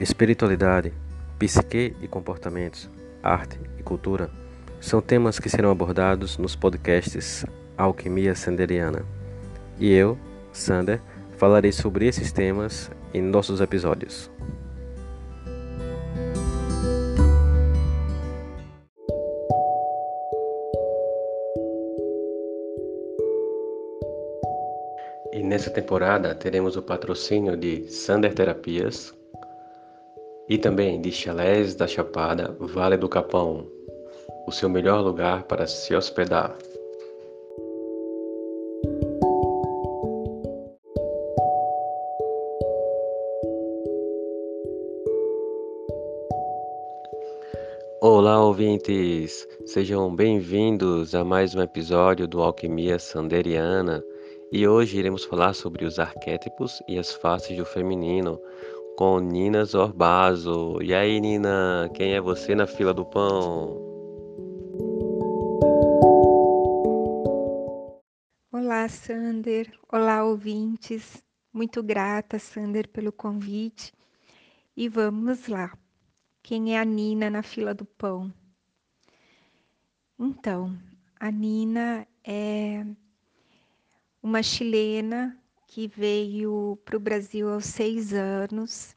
Espiritualidade, psique e comportamentos, arte e cultura são temas que serão abordados nos podcasts Alquimia Sanderiana. E eu, Sander, falarei sobre esses temas em nossos episódios. E nessa temporada teremos o patrocínio de Sander Terapias, e também de Chalés da Chapada, Vale do Capão, o seu melhor lugar para se hospedar. Olá, ouvintes! Sejam bem-vindos a mais um episódio do Alquimia Sanderiana. E hoje iremos falar sobre os arquétipos e as faces do feminino, com Nina Zorbazo. E aí, Nina, quem é você na fila do pão? Olá, Sander. Olá, ouvintes. Muito grata, Sander, pelo convite. E vamos lá. Quem é a Nina na fila do pão? Então, a Nina é uma chilena que veio para o Brasil aos seis anos.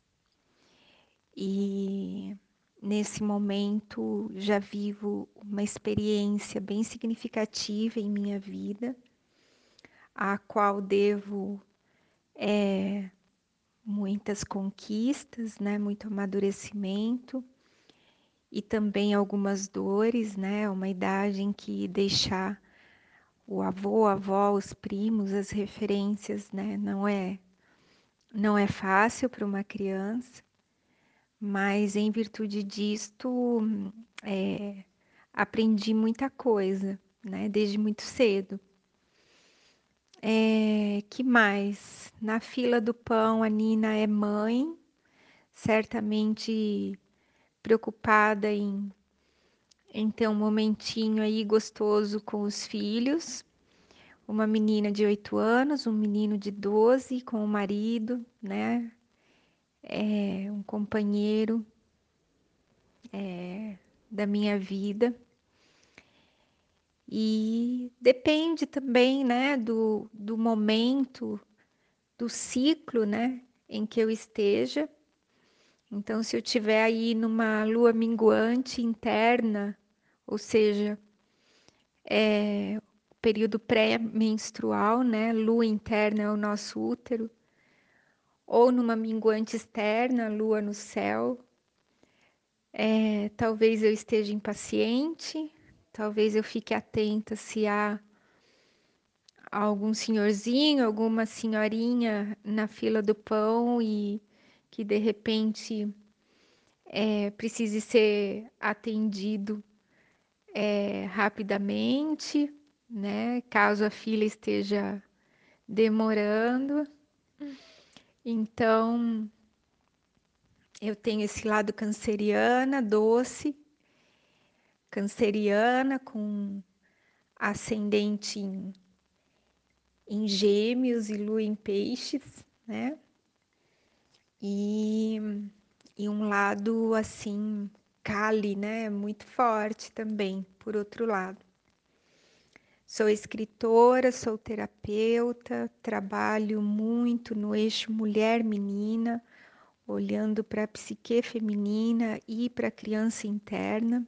E nesse momento já vivo uma experiência bem significativa em minha vida, a qual devo é, muitas conquistas, né, muito amadurecimento e também algumas dores, né, uma idade em que deixar o avô, a avó, os primos, as referências, né? Não é não é fácil para uma criança, mas em virtude disto é, aprendi muita coisa, né? Desde muito cedo. É, que mais? Na fila do pão, a Nina é mãe, certamente preocupada em ter um momentinho aí gostoso com os filhos. Uma menina de 8 anos, um menino de 12 com o marido, né? É um companheiro é, da minha vida. E depende também, né, do, do momento, do ciclo, né, em que eu esteja. Então, se eu tiver aí numa lua minguante interna, ou seja, é período pré-menstrual, né? Lua interna é o nosso útero, ou numa minguante externa, lua no céu. É, talvez eu esteja impaciente, talvez eu fique atenta se há algum senhorzinho, alguma senhorinha na fila do pão e que de repente é, precise ser atendido é, rapidamente, né? Caso a fila esteja demorando. Então, eu tenho esse lado canceriana, doce, canceriana, com ascendente em, em gêmeos e lua em peixes, né? E, e um lado assim Kali, né? Muito forte também, por outro lado. Sou escritora, sou terapeuta, trabalho muito no eixo mulher-menina, olhando para a psique feminina e para a criança interna,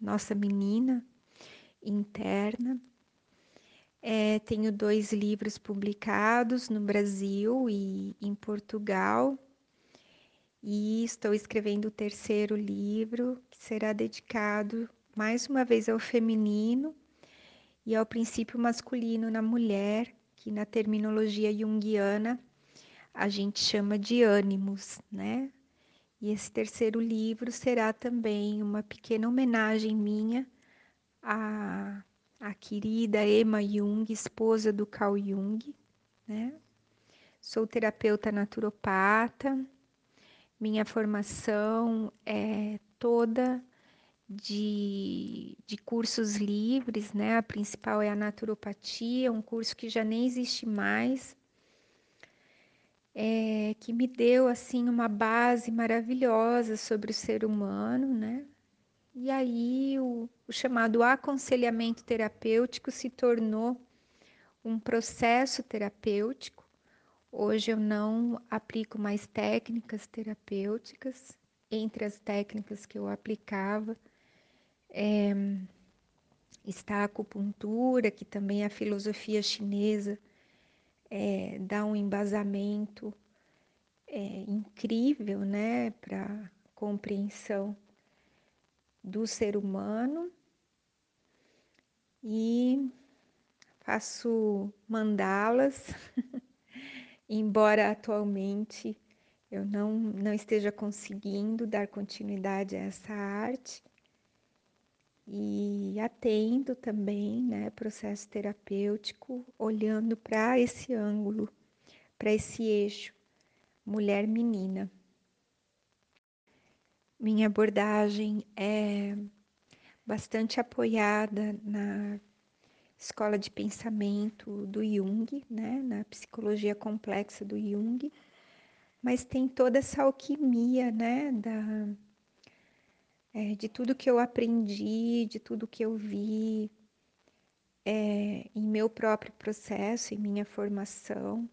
nossa menina interna. É, tenho dois livros publicados no Brasil e em Portugal, e estou escrevendo o terceiro livro, que será dedicado mais uma vez ao feminino e ao princípio masculino na mulher, que na terminologia junguiana a gente chama de ânimos, né? E esse terceiro livro será também uma pequena homenagem minha à, à querida Emma Jung, esposa do Carl Jung, né? Sou terapeuta naturopata, minha formação é toda de, de cursos livres, né? A principal é a naturopatia, um curso que já nem existe mais. é, que me deu assim uma base maravilhosa sobre o ser humano, né? E aí o, o chamado aconselhamento terapêutico se tornou um processo terapêutico. Hoje eu não aplico mais técnicas terapêuticas. Entre as técnicas que eu aplicava é, está a acupuntura, que também a filosofia chinesa é, dá um embasamento é, incrível né, para compreensão do ser humano e faço mandalas, embora atualmente eu não, não esteja conseguindo dar continuidade a essa arte. E atendo também, né, processo terapêutico, olhando para esse ângulo, para esse eixo, mulher-menina. Minha abordagem é bastante apoiada na escola de pensamento do Jung, né, na psicologia complexa do Jung, mas tem toda essa alquimia, né, da, é, de tudo que eu aprendi, de tudo que eu vi é, em meu próprio processo, em minha formação.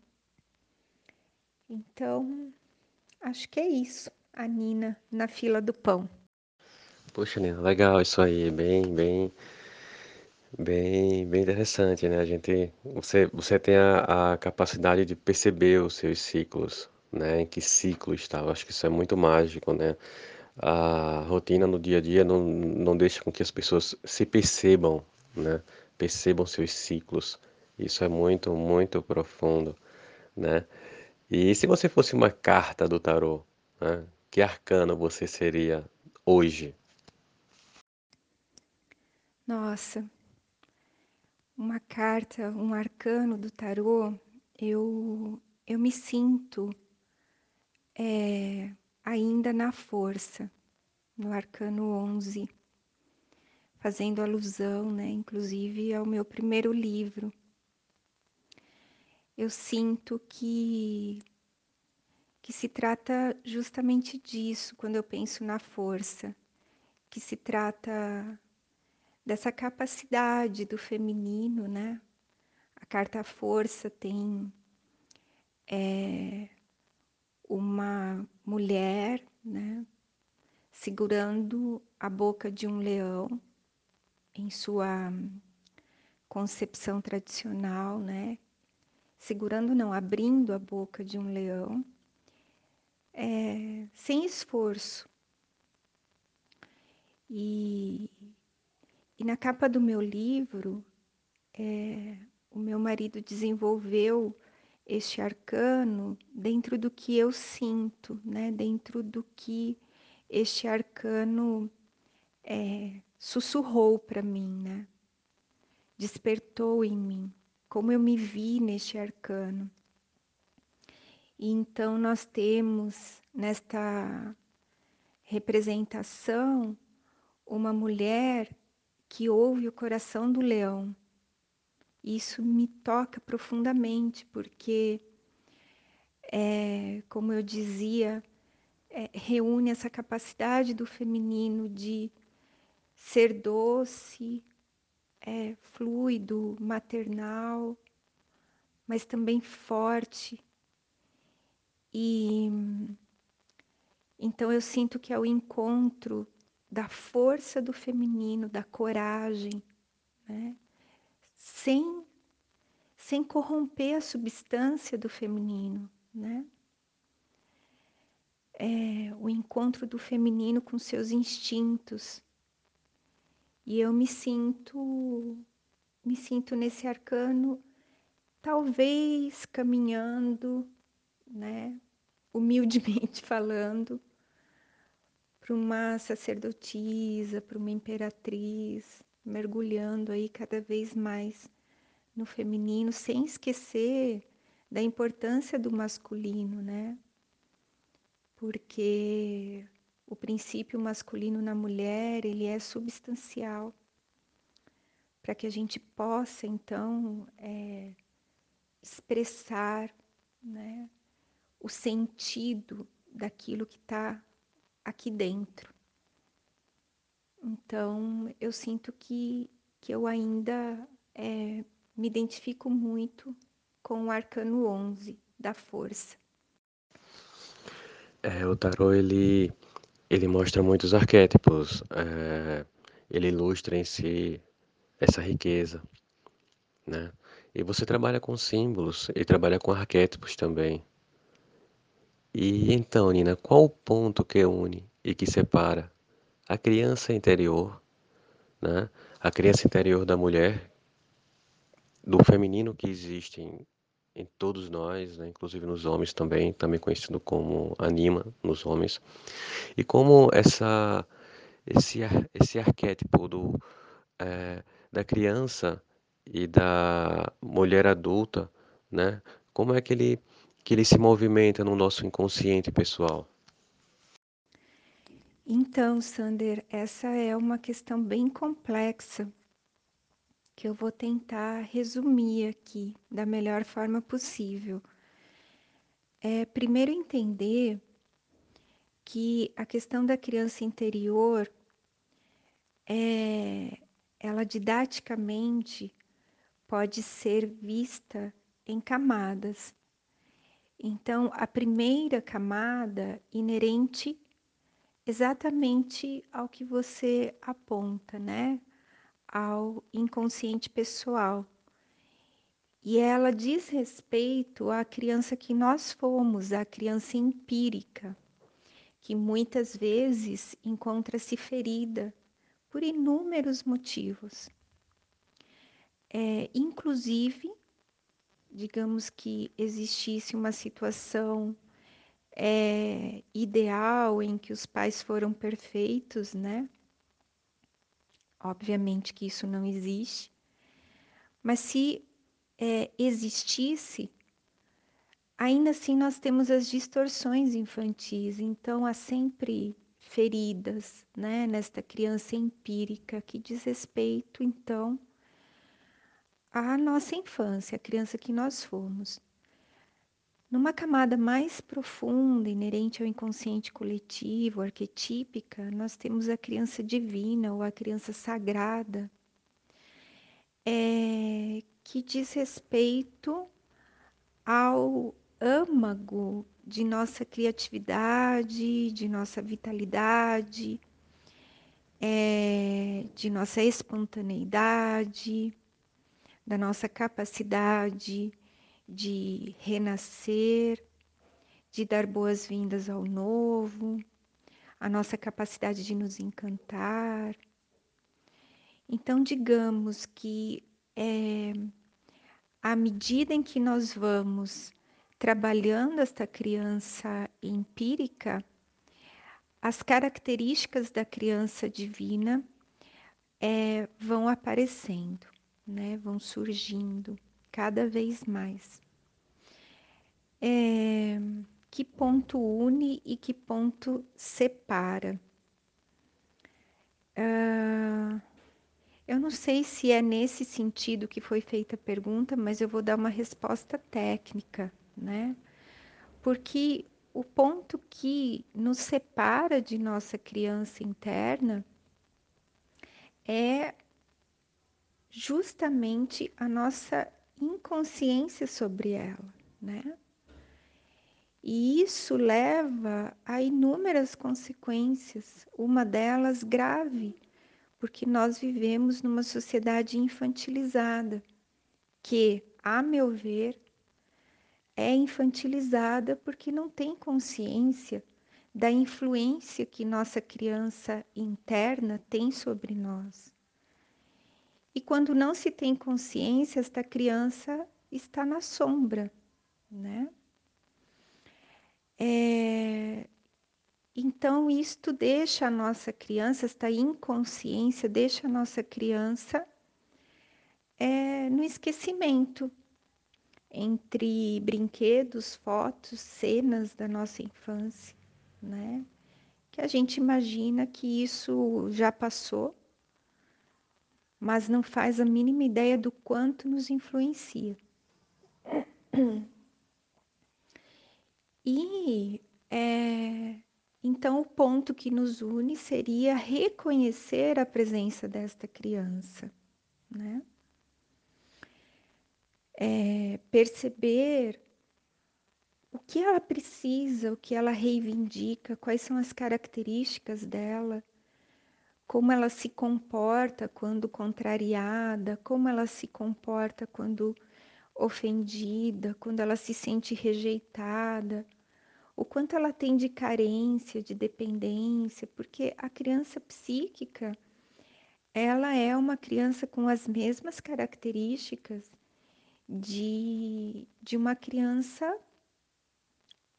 Então, acho que é isso, a Nina na fila do pão. Poxa, Nina, legal isso aí, bem, bem, bem, bem interessante, né? A gente, você, você tem a, a capacidade de perceber os seus ciclos, né? Em que ciclo está. Eu acho que isso é muito mágico, né? A rotina no dia a dia não, não deixa com que as pessoas se percebam, né? Percebam seus ciclos. Isso é muito, muito profundo, né? E se você fosse uma carta do tarô, né? Que arcano você seria hoje? Nossa, uma carta, um arcano do tarô, eu, eu me sinto é, ainda na força, no arcano 11, fazendo alusão, né, inclusive, ao meu primeiro livro. Eu sinto que, que se trata justamente disso quando eu penso na força, que se trata dessa capacidade do feminino, né? A carta Força tem é, uma mulher, né? Segurando a boca de um leão em sua concepção tradicional, né? Segurando, não, abrindo a boca de um leão, é, sem esforço. E, e na capa do meu livro, é, o meu marido desenvolveu este arcano dentro do que eu sinto, né? dentro do que este arcano é, sussurrou para mim, né? despertou em mim, como eu me vi neste arcano. E então nós temos nesta representação uma mulher que ouve o coração do leão. Isso me toca profundamente, porque, é, como eu dizia, é, reúne essa capacidade do feminino de ser doce, é, fluido, maternal, mas também forte. E então eu sinto que é o encontro da força do feminino, da coragem, né? sem, sem corromper a substância do feminino, né? É, o encontro do feminino com seus instintos. E eu me sinto, me sinto nesse arcano, talvez caminhando, né? Humildemente falando, para uma sacerdotisa, para uma imperatriz, mergulhando aí cada vez mais no feminino, sem esquecer da importância do masculino, né? Porque o princípio masculino na mulher, ele é substancial para que a gente possa, então, é, expressar né, o sentido daquilo que está aqui dentro. Então, eu sinto que, que eu ainda é, me identifico muito com o arcano 11 da força. É, o tarô ele ele mostra muitos arquétipos, é, ele ilustra em si essa riqueza, né? E você trabalha com símbolos e trabalha com arquétipos também. E então, Nina, qual o ponto que une e que separa a criança interior, né? A criança interior da mulher, do feminino que existe em, em todos nós, né? inclusive nos homens também, também conhecido como anima nos homens, e como essa esse esse arquétipo do é, da criança e da mulher adulta, né? Como é que ele que ele se movimenta no nosso inconsciente pessoal? Então, Sander, essa é uma questão bem complexa que eu vou tentar resumir aqui da melhor forma possível. É primeiro entender que a questão da criança interior é ela didaticamente pode ser vista em camadas. Então, a primeira camada inerente exatamente ao que você aponta, né? Ao inconsciente pessoal. E ela diz respeito à criança que nós fomos, à criança empírica, que muitas vezes encontra-se ferida por inúmeros motivos. É, inclusive, digamos que existisse uma situação é, ideal em que os pais foram perfeitos, né? Obviamente que isso não existe, mas se é, existisse, ainda assim nós temos as distorções infantis, então há sempre feridas, né, nesta criança empírica que diz respeito, então, à nossa infância, a criança que nós fomos. Numa camada mais profunda, inerente ao inconsciente coletivo, arquetípica, nós temos a criança divina ou a criança sagrada, é, que diz respeito ao âmago de nossa criatividade, de nossa vitalidade, é, de nossa espontaneidade, da nossa capacidade de renascer, de dar boas-vindas ao novo, a nossa capacidade de nos encantar. Então, digamos que é, à medida em que nós vamos trabalhando esta criança empírica, as características da criança divina é, vão aparecendo, né? vão surgindo cada vez mais. É, que ponto une e que ponto separa? Uh, eu não sei se é nesse sentido que foi feita a pergunta, mas eu vou dar uma resposta técnica, né? Porque o ponto que nos separa de nossa criança interna é justamente a nossa inconsciência sobre ela, né? E isso leva a inúmeras consequências, uma delas grave, porque nós vivemos numa sociedade infantilizada, que, a meu ver, é infantilizada porque não tem consciência da influência que nossa criança interna tem sobre nós. E quando não se tem consciência, esta criança está na sombra, né? É... Então, isto deixa a nossa criança, esta inconsciência, deixa a nossa criança é, no esquecimento entre brinquedos, fotos, cenas da nossa infância, né? Que a gente imagina que isso já passou mas não faz a mínima ideia do quanto nos influencia. E é, então o ponto que nos une seria reconhecer a presença desta criança, né? É, perceber o que ela precisa, o que ela reivindica, quais são as características dela, como ela se comporta quando contrariada, como ela se comporta quando ofendida, quando ela se sente rejeitada, o quanto ela tem de carência, de dependência, porque a criança psíquica, ela é uma criança com as mesmas características de, de uma criança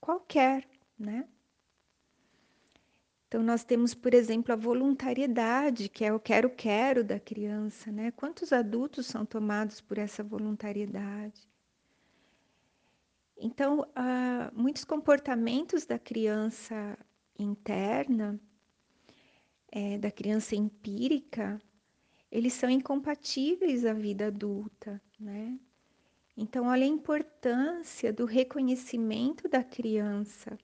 qualquer, né? Então, nós temos, por exemplo, a voluntariedade, que é o quero-quero da criança, né? Quantos adultos são tomados por essa voluntariedade? Então, uh, muitos comportamentos da criança interna, é, da criança empírica, eles são incompatíveis à vida adulta, né? Então, olha a importância do reconhecimento da criança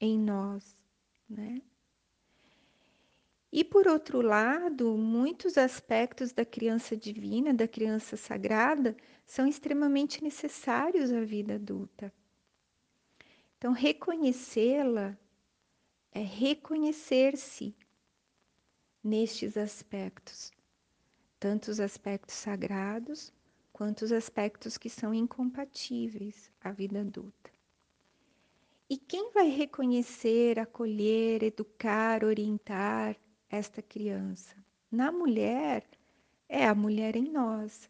em nós, né? E por outro lado, muitos aspectos da criança divina, da criança sagrada, são extremamente necessários à vida adulta. Então, reconhecê-la é reconhecer-se nestes aspectos, tanto os aspectos sagrados quanto os aspectos que são incompatíveis à vida adulta. E quem vai reconhecer, acolher, educar, orientar esta criança? Na mulher, é a mulher em nós,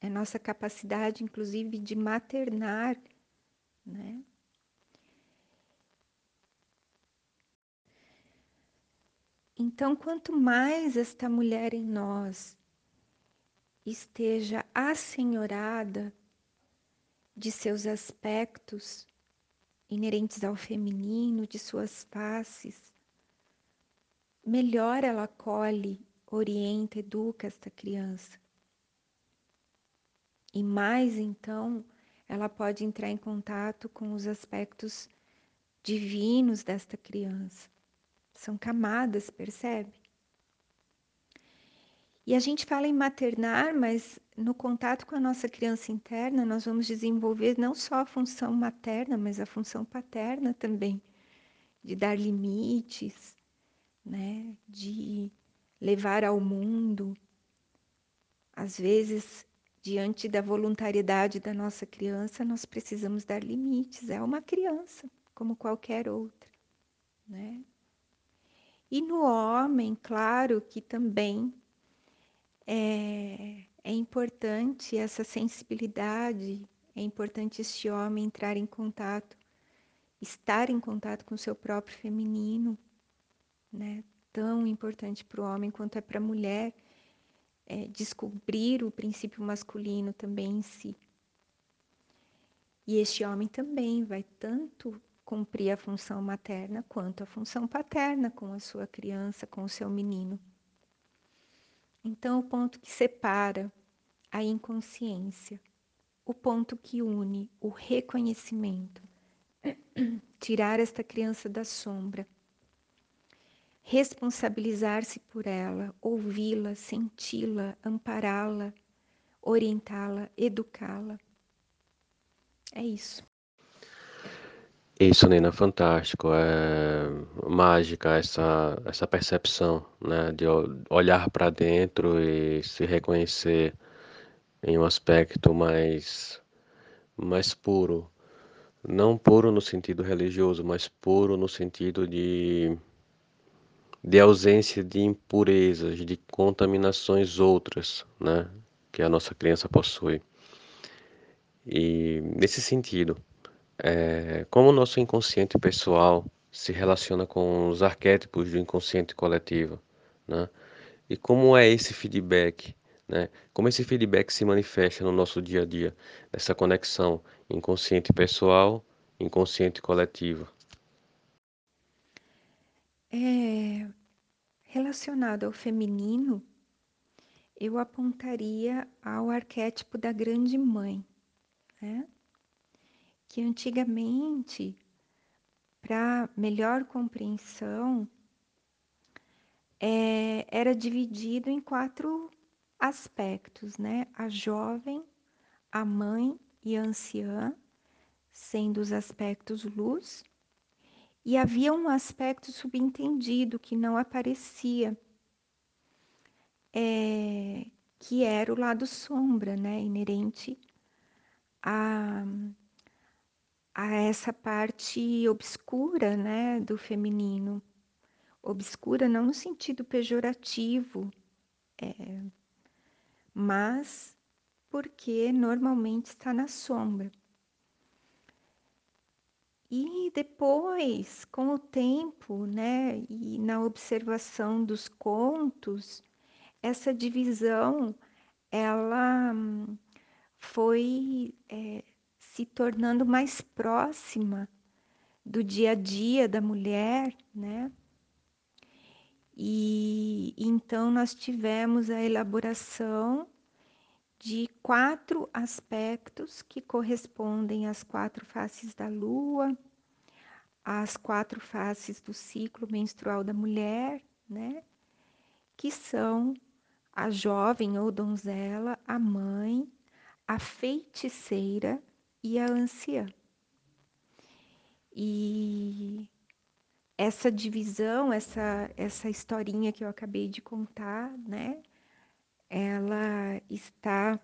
é nossa capacidade, inclusive, de maternar, né? Então, quanto mais esta mulher em nós esteja assenhorada de seus aspectos inerentes ao feminino, de suas faces, melhor ela acolhe, orienta, educa esta criança. E mais então, ela pode entrar em contato com os aspectos divinos desta criança. São camadas, percebe? E a gente fala em maternar, mas no contato com a nossa criança interna, nós vamos desenvolver não só a função materna, mas a função paterna também, de dar limites, né? de levar ao mundo. Às vezes, diante da voluntariedade da nossa criança, nós precisamos dar limites. É uma criança, como qualquer outra. Né? E no homem, claro que também é, é importante essa sensibilidade, é importante este homem entrar em contato, estar em contato com o seu próprio feminino, né? Tão importante para o homem quanto é para a mulher é, descobrir o princípio masculino também em si. E este homem também vai tanto cumprir a função materna quanto a função paterna com a sua criança, com o seu menino. Então, o ponto que separa a inconsciência, o ponto que une o reconhecimento, tirar esta criança da sombra, responsabilizar-se por ela, ouvi-la, senti-la, ampará-la, orientá-la, educá-la. É isso. Isso, Nina, fantástico. É mágica essa, essa percepção, né, de olhar para dentro e se reconhecer em um aspecto mais, mais puro. Não puro no sentido religioso, mas puro no sentido de, de ausência de impurezas, de contaminações outras, né, que a nossa criança possui. E nesse sentido, é, como o nosso inconsciente pessoal se relaciona com os arquétipos do inconsciente coletivo, né? E como é esse feedback, né? Como esse feedback se manifesta no nosso dia a dia, essa conexão inconsciente pessoal, inconsciente coletivo. É, relacionado ao feminino, eu apontaria ao arquétipo da grande mãe, né? que antigamente para melhor compreensão, é, era dividido em quatro aspectos, né? A jovem, a mãe e a anciã, sendo os aspectos luz, e havia um aspecto subentendido que não aparecia, é, que era o lado sombra, né? Inerente a a essa parte obscura, né, do feminino. Obscura não no sentido pejorativo, é, mas porque normalmente está na sombra. E depois, com o tempo, né, e na observação dos contos, essa divisão ela hum, foi é, se tornando mais próxima do dia a dia da mulher, né? E então nós tivemos a elaboração de quatro aspectos que correspondem às quatro faces da lua, às quatro faces do ciclo menstrual da mulher, né? Que são a jovem ou donzela, a mãe, a feiticeira, e a anciã. E essa divisão, essa, essa historinha que eu acabei de contar, né? Ela está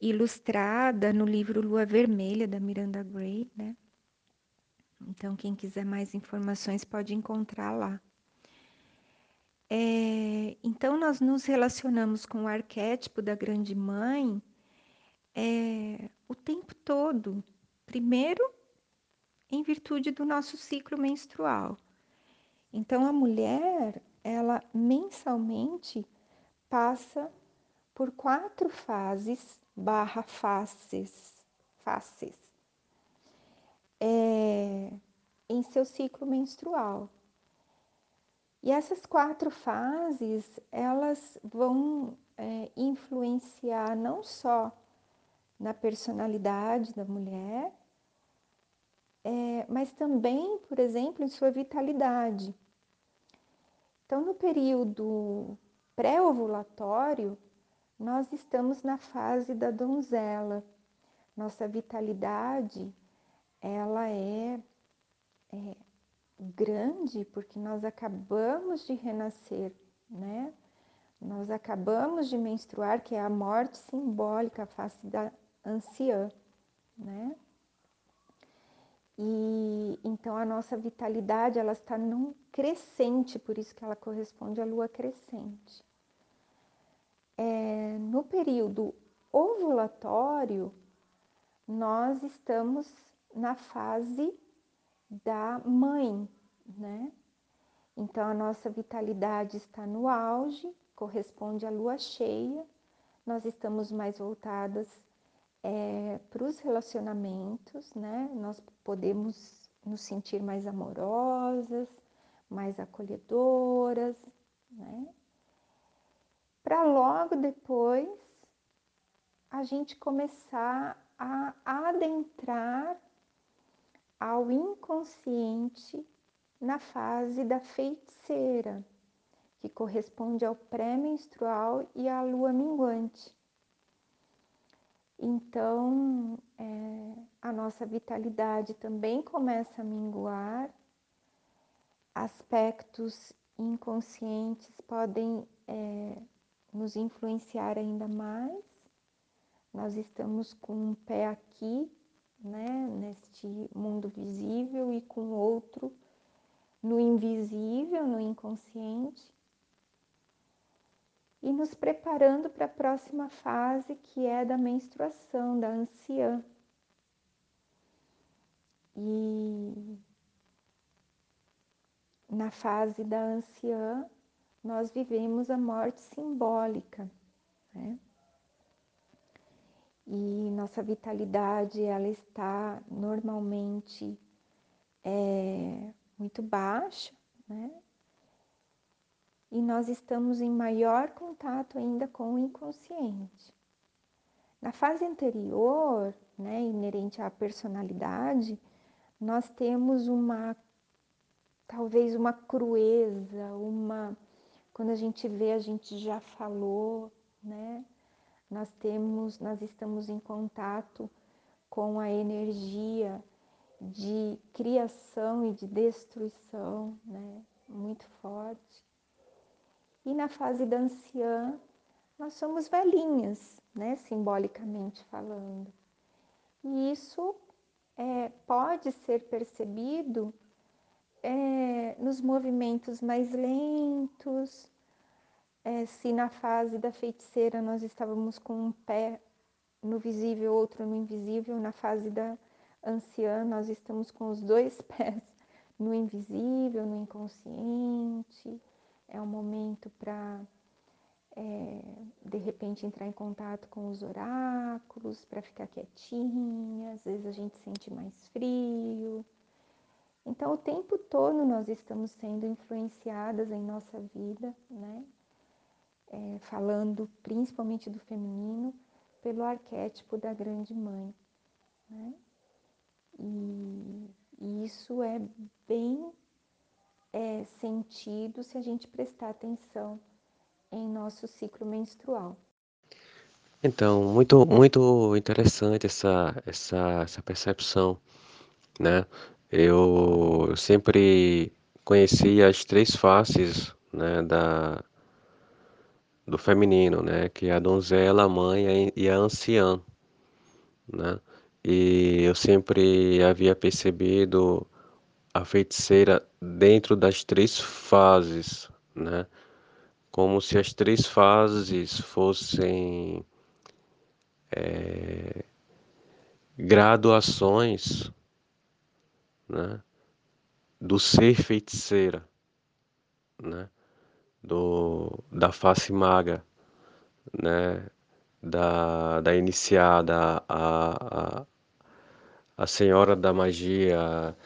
ilustrada no livro Lua Vermelha, da Miranda Gray, né? Então, quem quiser mais informações pode encontrar lá. É, então, nós nos relacionamos com o arquétipo da Grande Mãe é, o tempo todo. Primeiro, em virtude do nosso ciclo menstrual. Então, a mulher, ela mensalmente passa por quatro fases barra faces, faces é, em seu ciclo menstrual. E essas quatro fases, elas vão é, influenciar não só na personalidade da mulher, é, mas também, por exemplo, em sua vitalidade. Então, no período pré-ovulatório, nós estamos na fase da donzela. Nossa vitalidade, ela é, é grande porque nós acabamos de renascer, né? Nós acabamos de menstruar, que é a morte simbólica, a face da anciã, né? E então a nossa vitalidade ela está num crescente, por isso que ela corresponde à lua crescente. É, no período ovulatório, nós estamos na fase da mãe, né? Então a nossa vitalidade está no auge, corresponde à lua cheia, nós estamos mais voltadas é, para os relacionamentos, né? Nós podemos nos sentir mais amorosas, mais acolhedoras, né? Para logo depois a gente começar a adentrar ao inconsciente na fase da feiticeira, que corresponde ao pré-menstrual e à lua minguante. Então, é, a nossa vitalidade também começa a minguar, aspectos inconscientes podem é, nos influenciar ainda mais. Nós estamos com um pé aqui, né, neste mundo visível, e com outro no invisível, no inconsciente e nos preparando para a próxima fase, que é da menstruação, da anciã. E na fase da anciã, nós vivemos a morte simbólica, né? E nossa vitalidade, ela está normalmente é, muito baixa, né? E nós estamos em maior contato ainda com o inconsciente. Na fase anterior, né, inerente à personalidade, nós temos uma talvez uma crueza, uma quando a gente vê, a gente já falou, né? Nós temos, nós estamos em contato com a energia de criação e de destruição, né? Muito forte. E na fase da anciã, nós somos velhinhas, né? Simbolicamente falando. E isso é, pode ser percebido é, nos movimentos mais lentos. É, se na fase da feiticeira nós estávamos com um pé no visível, outro no invisível, na fase da anciã nós estamos com os dois pés no invisível, no inconsciente. É um momento para é, de repente entrar em contato com os oráculos, para ficar quietinha, às vezes a gente sente mais frio. Então, o tempo todo nós estamos sendo influenciadas em nossa vida, né? É, falando principalmente do feminino, pelo arquétipo da grande mãe. Né? E, e isso é bem é, sentido se a gente prestar atenção em nosso ciclo menstrual. Então, muito, muito interessante essa, essa, essa percepção, né? Eu, sempre conheci as três faces, né, da, do feminino, né, que é a donzela, a mãe e a anciã, né? E eu sempre havia percebido a feiticeira dentro das três fases, né? Como se as três fases fossem é, graduações né, do ser feiticeira, né, do, da face maga, né, da, da iniciada, a, a, a senhora da magia.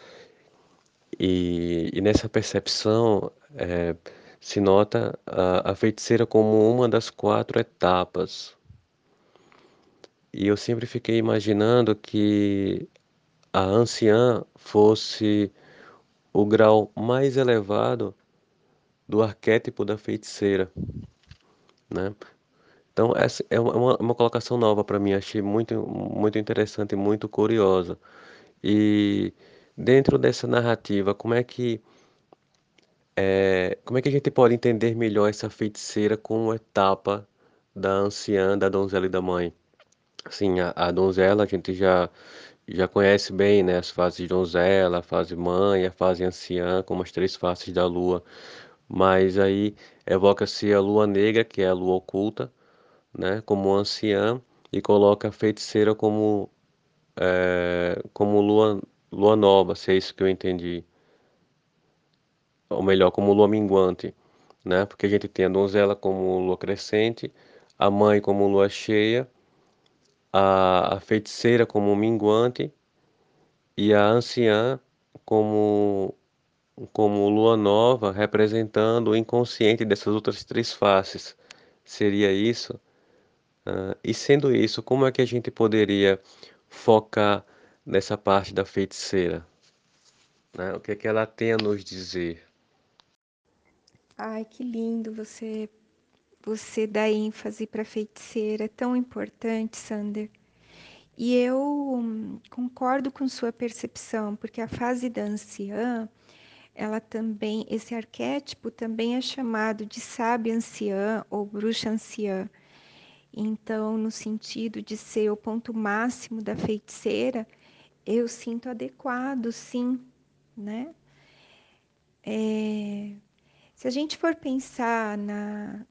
E, e nessa percepção é, se nota a, a feiticeira como uma das quatro etapas. E eu sempre fiquei imaginando que a anciã fosse o grau mais elevado do arquétipo da feiticeira, né? Então essa é uma, uma colocação nova para mim, achei muito muito interessante, muito curiosa. E dentro dessa narrativa, como é que é, como é que a gente pode entender melhor essa feiticeira como etapa da anciã, da donzela e da mãe? Assim, a, a donzela a gente já já conhece bem, né, as fases de donzela, a fase mãe, a fase anciã, como as três faces da lua. Mas aí evoca-se a lua negra, que é a lua oculta, né, como anciã, e coloca a feiticeira como, é, como lua, lua nova, se é isso que eu entendi. Ou melhor, como lua minguante, né, porque a gente tem a donzela como lua crescente, a mãe como lua cheia, a, a feiticeira como minguante e a anciã como, como lua nova, representando o inconsciente dessas outras três faces. Seria isso? Uh, e sendo isso, como é que a gente poderia focar nessa parte da feiticeira? Né? O que é que ela tem a nos dizer? Ai, que lindo você você dá ênfase para feiticeira, é tão importante, Sander. E eu hum, concordo com sua percepção, porque a fase da anciã, ela também, esse arquétipo também é chamado de sábia anciã ou bruxa anciã. Então, no sentido de ser o ponto máximo da feiticeira, eu sinto adequado, sim, né? É, se a gente for pensar na,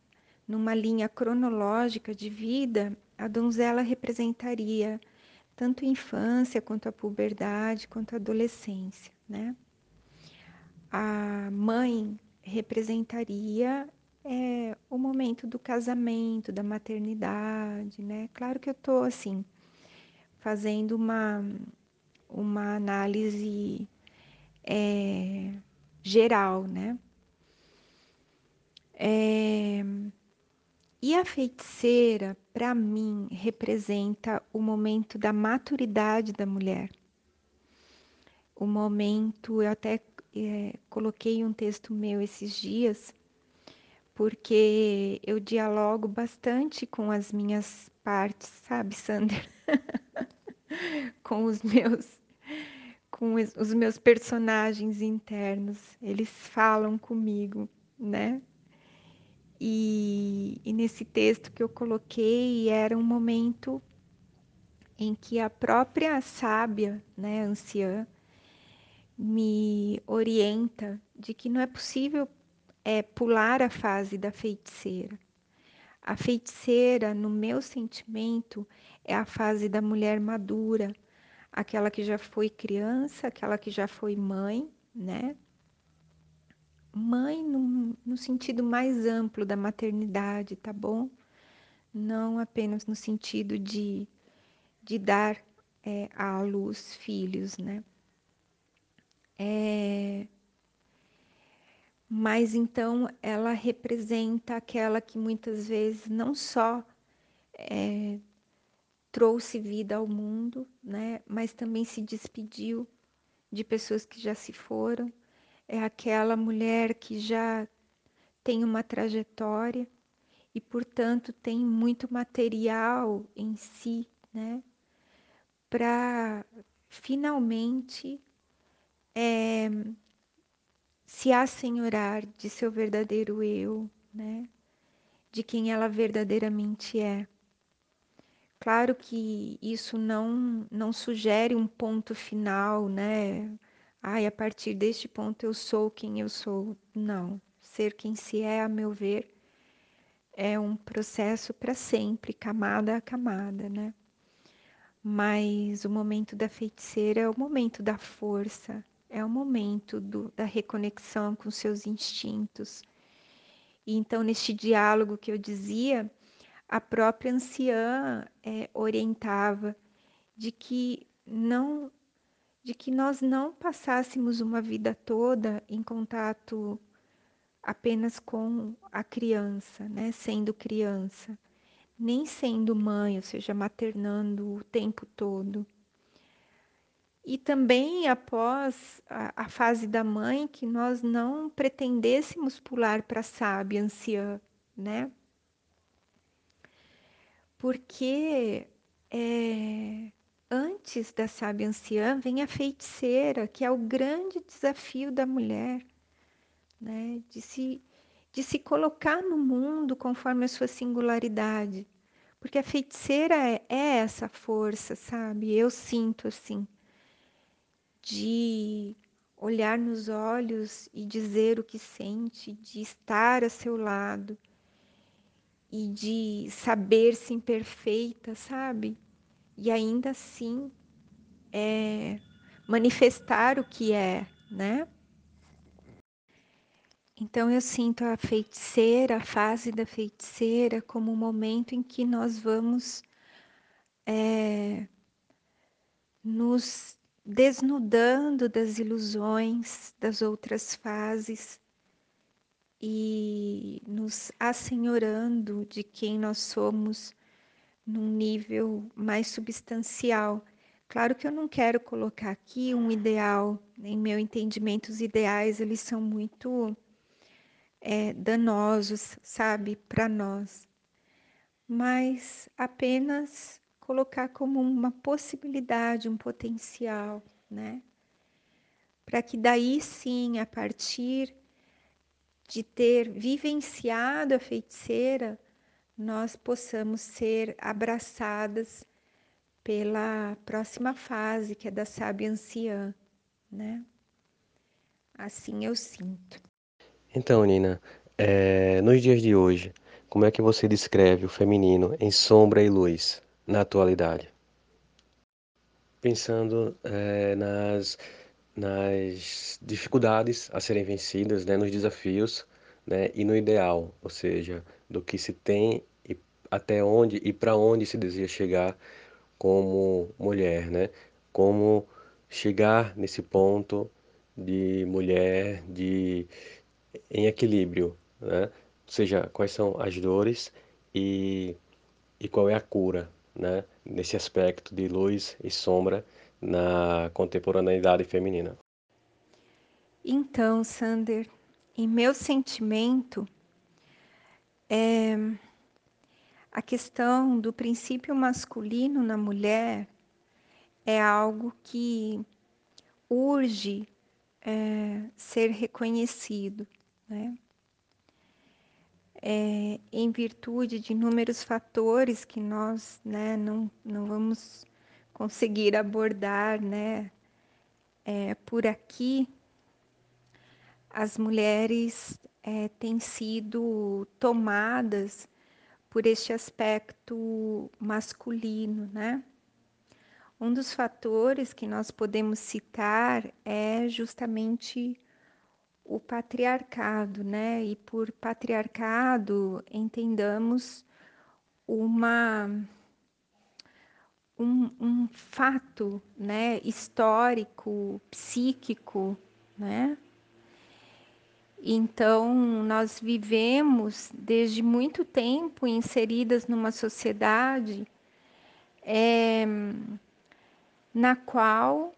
numa linha cronológica de vida, a donzela representaria tanto a infância quanto a puberdade, quanto a adolescência, né? A mãe representaria é, o momento do casamento, da maternidade, né? Claro que eu estou assim fazendo uma uma análise é, geral, né? É, e a feiticeira, para mim, representa o momento da maturidade da mulher. o momento, eu até é, coloquei um texto meu esses dias, porque eu dialogo bastante com as minhas partes, sabe, Sander? com os meus com os meus personagens internos, eles falam comigo, né? E, e nesse texto que eu coloquei era um momento em que a própria sábia, né, anciã, me orienta de que não é possível é, pular a fase da feiticeira. A feiticeira, no meu sentimento, é a fase da mulher madura, aquela que já foi criança, aquela que já foi mãe, né? Mãe no, no sentido mais amplo da maternidade, tá bom? Não apenas no sentido de, de dar é, à luz filhos, né? É... Mas então ela representa aquela que muitas vezes não só é, trouxe vida ao mundo, né, mas também se despediu de pessoas que já se foram. É aquela mulher que já tem uma trajetória e, portanto, tem muito material em si, né, para finalmente é, se assenhorar de seu verdadeiro eu, né? De quem ela verdadeiramente é. Claro que isso não não sugere um ponto final, né? Ai, a partir deste ponto eu sou quem eu sou. Não. Ser quem se é, a meu ver, é um processo para sempre, camada a camada, né? Mas o momento da feiticeira é o momento da força, é o momento do, da reconexão com seus instintos. E então, neste diálogo que eu dizia, a própria anciã é, orientava de que não de que nós não passássemos uma vida toda em contato apenas com a criança, né, sendo criança, nem sendo mãe, ou seja, maternando o tempo todo, e também após a, a fase da mãe, que nós não pretendêssemos pular para sábia anciã, né? Porque é, antes da sábia anciã vem a feiticeira, que é o grande desafio da mulher, né? De se, de se colocar no mundo conforme a sua singularidade. Porque a feiticeira é, é essa força, sabe? Eu sinto assim de olhar nos olhos e dizer o que sente, de estar a seu lado e de saber-se imperfeita, sabe? E ainda assim é, manifestar o que é, né? Então eu sinto a feiticeira, a fase da feiticeira, como um momento em que nós vamos é, nos desnudando das ilusões das outras fases e nos assenhorando de quem nós somos num nível mais substancial. Claro que eu não quero colocar aqui um ideal, em meu entendimento, os ideais eles são muito é, danosos, sabe, para nós, mas apenas colocar como uma possibilidade, um potencial, né? Para que daí sim, a partir de ter vivenciado a feiticeira, nós possamos ser abraçadas pela próxima fase, que é da sábia anciã, né? Assim eu sinto. Então, Nina, é, nos dias de hoje, como é que você descreve o feminino em sombra e luz? na atualidade. Pensando é, nas, nas dificuldades a serem vencidas, né, nos desafios né, e no ideal, ou seja, do que se tem e até onde e para onde se deseja chegar como mulher, né? Como chegar nesse ponto de mulher de em equilíbrio, né? Ou seja, quais são as dores e, e qual é a cura, né, nesse aspecto de luz e sombra na contemporaneidade feminina? Então, Sander, em meu sentimento, é, a questão do princípio masculino na mulher é algo que urge é, ser reconhecido, né? É, em virtude de inúmeros fatores que nós né, não, não vamos conseguir abordar né, é, por aqui, as mulheres é, têm sido tomadas por este aspecto masculino, né? Um dos fatores que nós podemos citar é justamente o patriarcado, né? E por patriarcado entendamos uma um, um fato, né? Histórico, psíquico, né? Então, nós vivemos desde muito tempo inseridas numa sociedade é, na qual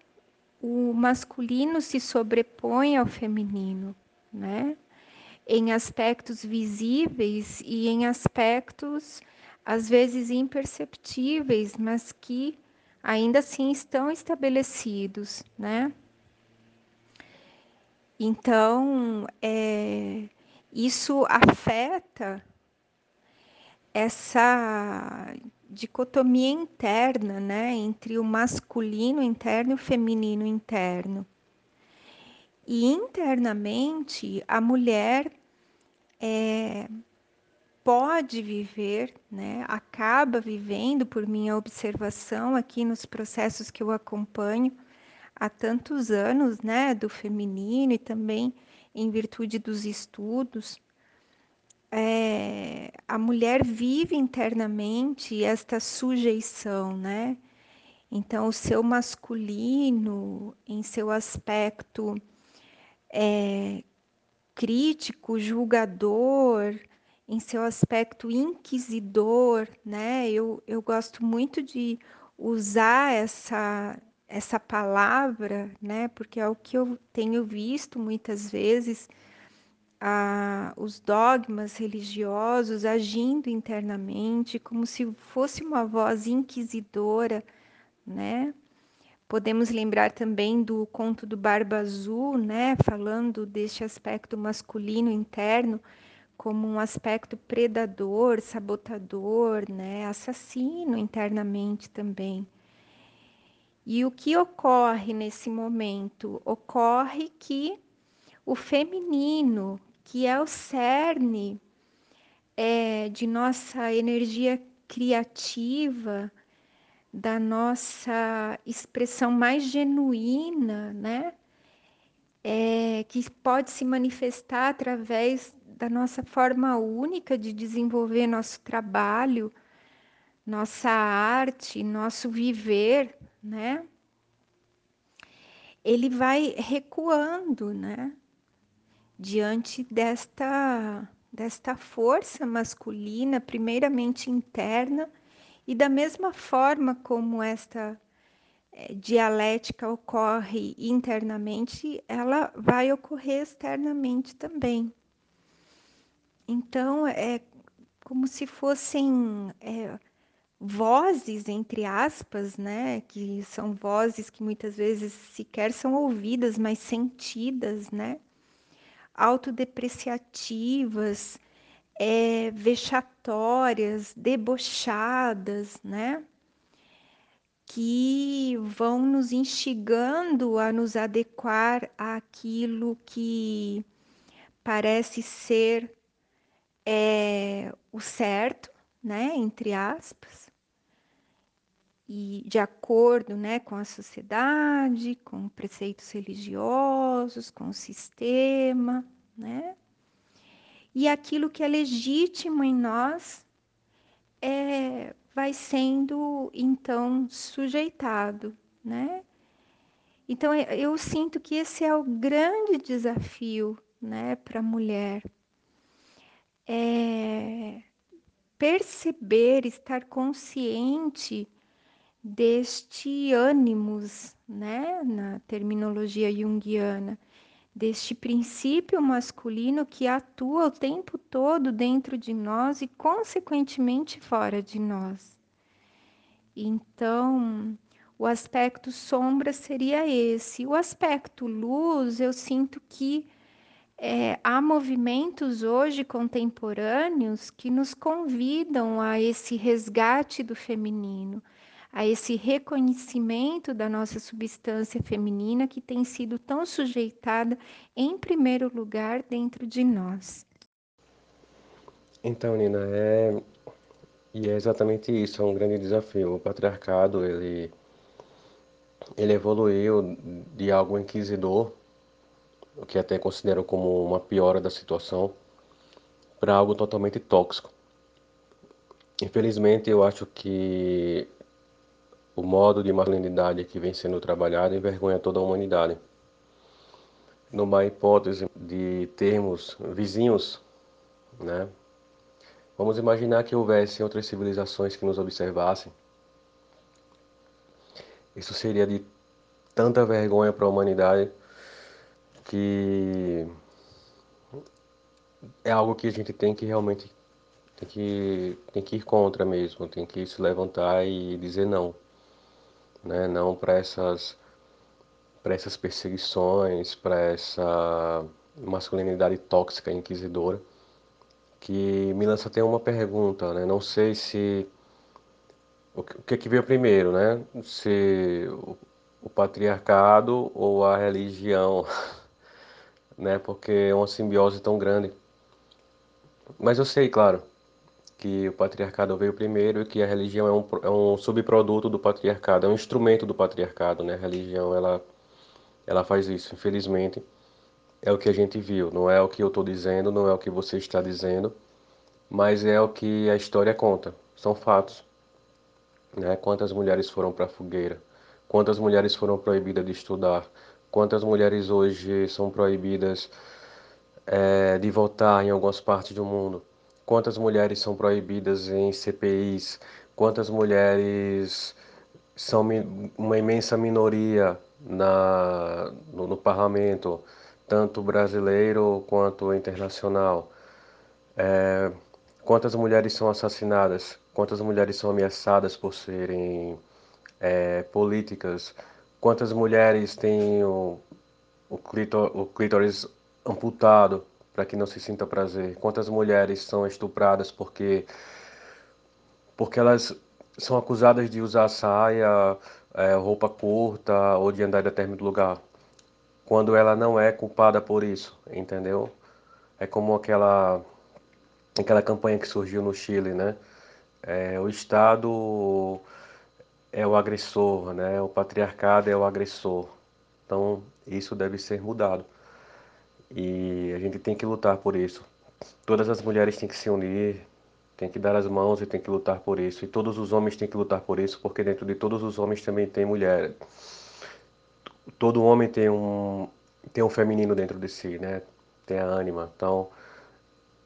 o masculino se sobrepõe ao feminino, né? Em aspectos visíveis e em aspectos às vezes imperceptíveis, mas que ainda assim estão estabelecidos, né? Então, é, isso afeta essa dicotomia interna, né, entre o masculino interno e o feminino interno. E internamente, a mulher é, pode viver, né, acaba vivendo, por minha observação aqui nos processos que eu acompanho, há tantos anos, né, do feminino e também em virtude dos estudos, é, a mulher vive internamente esta sujeição, né? Então, o seu masculino, em seu aspecto é, crítico, julgador, em seu aspecto inquisidor, né? Eu, eu gosto muito de usar essa, essa palavra, né? Porque é o que eu tenho visto muitas vezes a, os dogmas religiosos agindo internamente como se fosse uma voz inquisidora, né? Podemos lembrar também do conto do Barba Azul, né? Falando deste aspecto masculino interno como um aspecto predador, sabotador, né? Assassino internamente também. E o que ocorre nesse momento? Ocorre que o feminino, que é o cerne é, de nossa energia criativa, da nossa expressão mais genuína, né? É, que pode se manifestar através da nossa forma única de desenvolver nosso trabalho, nossa arte, nosso viver, né? Ele vai recuando, né? Diante desta, desta força masculina, primeiramente interna, e da mesma forma como esta é, dialética ocorre internamente, ela vai ocorrer externamente também. Então, é como se fossem é, vozes, entre aspas, né? Que são vozes que muitas vezes sequer são ouvidas, mas sentidas, né? Autodepreciativas, é, vexatórias, debochadas, né? Que vão nos instigando a nos adequar àquilo que parece ser é, o certo, né? Entre aspas e de acordo né, com a sociedade, com preceitos religiosos, com o sistema, né? E aquilo que é legítimo em nós é, vai sendo então sujeitado, né? Então eu sinto que esse é o grande desafio, né, para a mulher, é perceber, estar consciente deste ânimos, né, na terminologia junguiana, deste princípio masculino que atua o tempo todo dentro de nós e, consequentemente, fora de nós. Então, o aspecto sombra seria esse. O aspecto luz, eu sinto que é, há movimentos hoje contemporâneos que nos convidam a esse resgate do feminino, a esse reconhecimento da nossa substância feminina que tem sido tão sujeitada em primeiro lugar dentro de nós. Então, Nina, é e é exatamente isso, é um grande desafio. O patriarcado, ele ele evoluiu de algo inquisidor, o que até considero como uma piora da situação, para algo totalmente tóxico. Infelizmente, eu acho que o modo de masculinidade que vem sendo trabalhado envergonha toda a humanidade. Numa hipótese de termos vizinhos, né? Vamos imaginar que houvesse outras civilizações que nos observassem. Isso seria de tanta vergonha para a humanidade que é algo que a gente tem que realmente tem que, tem que ir contra mesmo, tem que se levantar e dizer não né? não para essas, essas perseguições, para essa masculinidade tóxica, inquisidora, que me lança até uma pergunta, né? não sei se o que, é que veio primeiro, né? Se o, o patriarcado ou a religião, né? Porque é uma simbiose tão grande. Mas eu sei, claro, que o patriarcado veio primeiro e que a religião é um, é um subproduto do patriarcado, é um instrumento do patriarcado, né? A religião, ela, ela faz isso, infelizmente. É o que a gente viu, não é o que eu estou dizendo, não é o que você está dizendo, mas é o que a história conta, são fatos. Né? Quantas mulheres foram para a fogueira? Quantas mulheres foram proibidas de estudar? Quantas mulheres hoje são proibidas é, de votar em algumas partes do mundo? quantas mulheres são proibidas em CPIs, quantas mulheres são uma imensa minoria na, no, no parlamento, tanto brasileiro quanto internacional. É, quantas mulheres são assassinadas, quantas mulheres são ameaçadas por serem é, políticas, quantas mulheres têm o, o, o clítoris amputado para que não se sinta prazer? Quantas mulheres são estupradas porque porque elas são acusadas de usar saia, é, roupa curta ou de andar em determinado lugar, quando ela não é culpada por isso, entendeu? É como aquela aquela campanha que surgiu no Chile, né? É, o Estado é o agressor, né? O patriarcado é o agressor. Então isso deve ser mudado. E a gente tem que lutar por isso. Todas as mulheres têm que se unir, têm que dar as mãos e têm que lutar por isso. E todos os homens têm que lutar por isso, porque dentro de todos os homens também tem mulher. Todo homem tem um tem um feminino dentro de si, né? Tem a ânima. Então,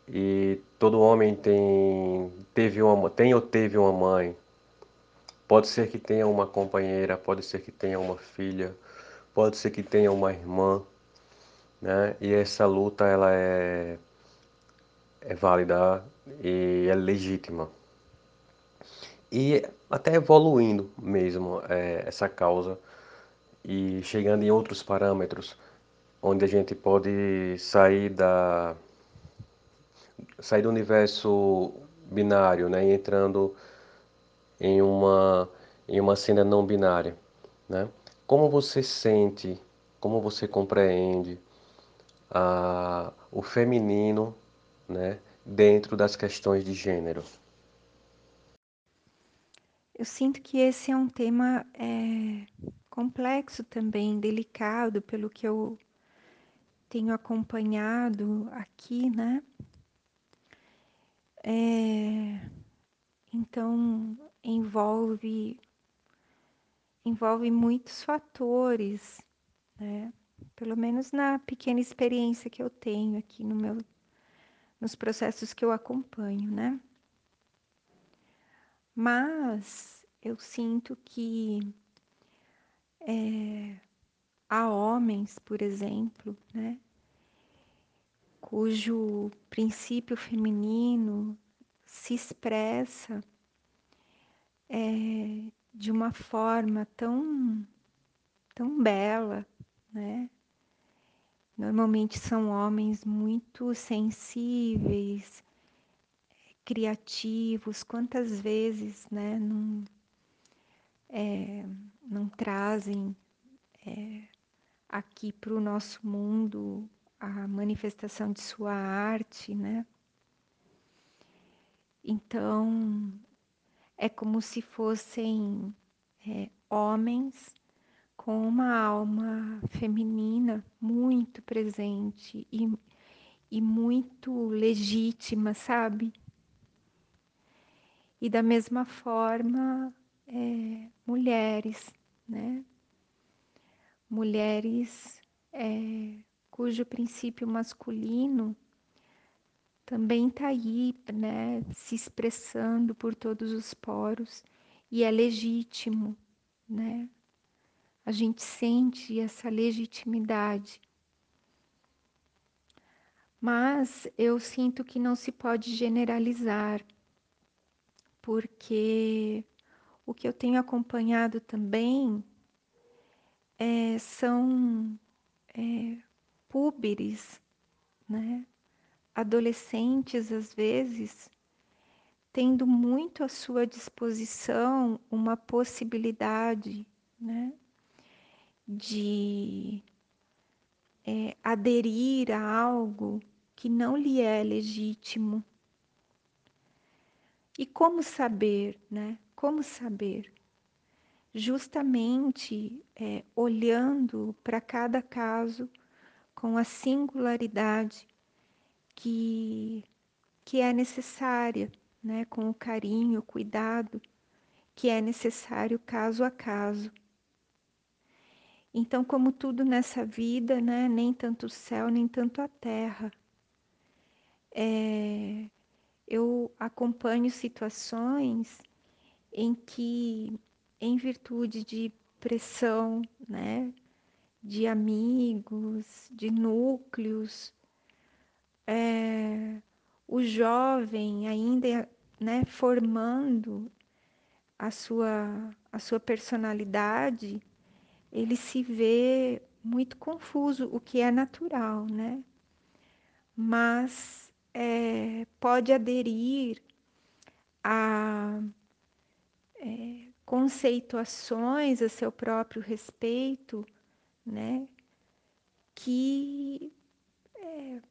e todo homem tem teve uma tem ou teve uma mãe. Pode ser que tenha uma companheira, pode ser que tenha uma filha, pode ser que tenha uma irmã né? E essa luta ela é, é válida e é legítima. E até evoluindo mesmo é, essa causa e chegando em outros parâmetros, onde a gente pode sair da sair do universo binário, né, entrando em uma em uma cena não binária, né? Como você sente, como você compreende a, o feminino né, dentro das questões de gênero? Eu sinto que esse é um tema é, complexo também, delicado, pelo que eu tenho acompanhado aqui, né? É, então envolve envolve muitos fatores, né? pelo menos na pequena experiência que eu tenho aqui no meu, nos processos que eu acompanho, né? Mas eu sinto que é, há homens, por exemplo, né, cujo princípio feminino se expressa é, de uma forma tão, tão bela, né? Normalmente são homens muito sensíveis, criativos. Quantas vezes, né, não, é, não trazem é, aqui para o nosso mundo a manifestação de sua arte, né? Então, é como se fossem é, homens com uma alma feminina muito presente e, e muito legítima, sabe? E da mesma forma, é, mulheres, né? Mulheres é, cujo princípio masculino também está aí, né, se expressando por todos os poros e é legítimo, né? A gente sente essa legitimidade. Mas eu sinto que não se pode generalizar, porque o que eu tenho acompanhado também é, são é, púberes, né? Adolescentes, às vezes, tendo muito à sua disposição uma possibilidade né, de é, aderir a algo que não lhe é legítimo. E como saber, né? Como saber? Justamente é, olhando para cada caso com a singularidade que, que é necessária, né, com o carinho, o cuidado que é necessário caso a caso. Então, como tudo nessa vida, né, nem tanto o céu, nem tanto a terra. É, eu acompanho situações em que, em virtude de pressão, né, de amigos, de núcleos, é, o jovem ainda né, formando a sua, a sua personalidade, ele se vê muito confuso, o que é natural, né? Mas é, pode aderir a é, conceituações a seu próprio respeito, né? Que é,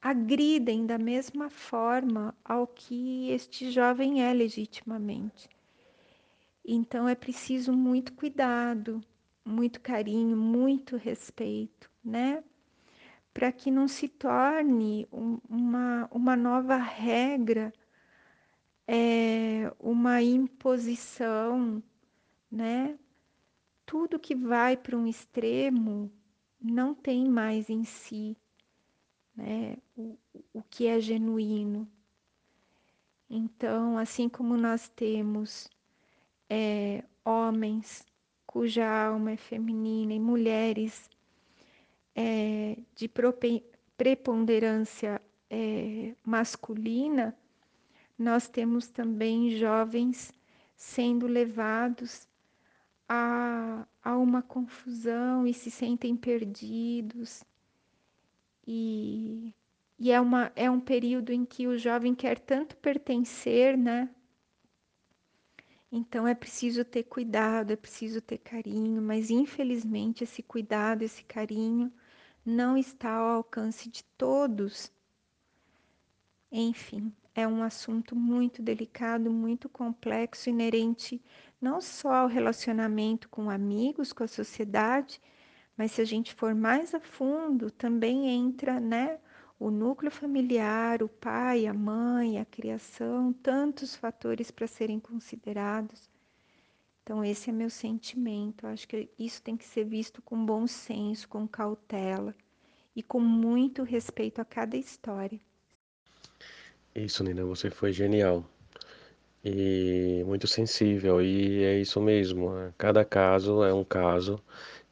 agridem da mesma forma ao que este jovem é legitimamente. Então é preciso muito cuidado, muito carinho, muito respeito, né? Para que não se torne um, uma, uma nova regra, é, uma imposição, né? Tudo que vai para um extremo não tem mais em si né? o, o que é genuíno. Então, assim como nós temos é, homens cuja alma é feminina e mulheres é, de preponderância é, masculina, nós temos também jovens sendo levados a, a uma confusão e se sentem perdidos e, e é, uma, é um período em que o jovem quer tanto pertencer, né? Então é preciso ter cuidado, é preciso ter carinho, mas infelizmente esse cuidado, esse carinho não está ao alcance de todos. Enfim, é um assunto muito delicado, muito complexo, inerente não só ao relacionamento com amigos, com a sociedade, mas se a gente for mais a fundo, também entra, né, o núcleo familiar, o pai, a mãe, a criação, tantos fatores para serem considerados. Então esse é meu sentimento. Eu acho que isso tem que ser visto com bom senso, com cautela e com muito respeito a cada história. Isso, Nina, você foi genial. e muito sensível. E é isso mesmo. Cada caso é um caso,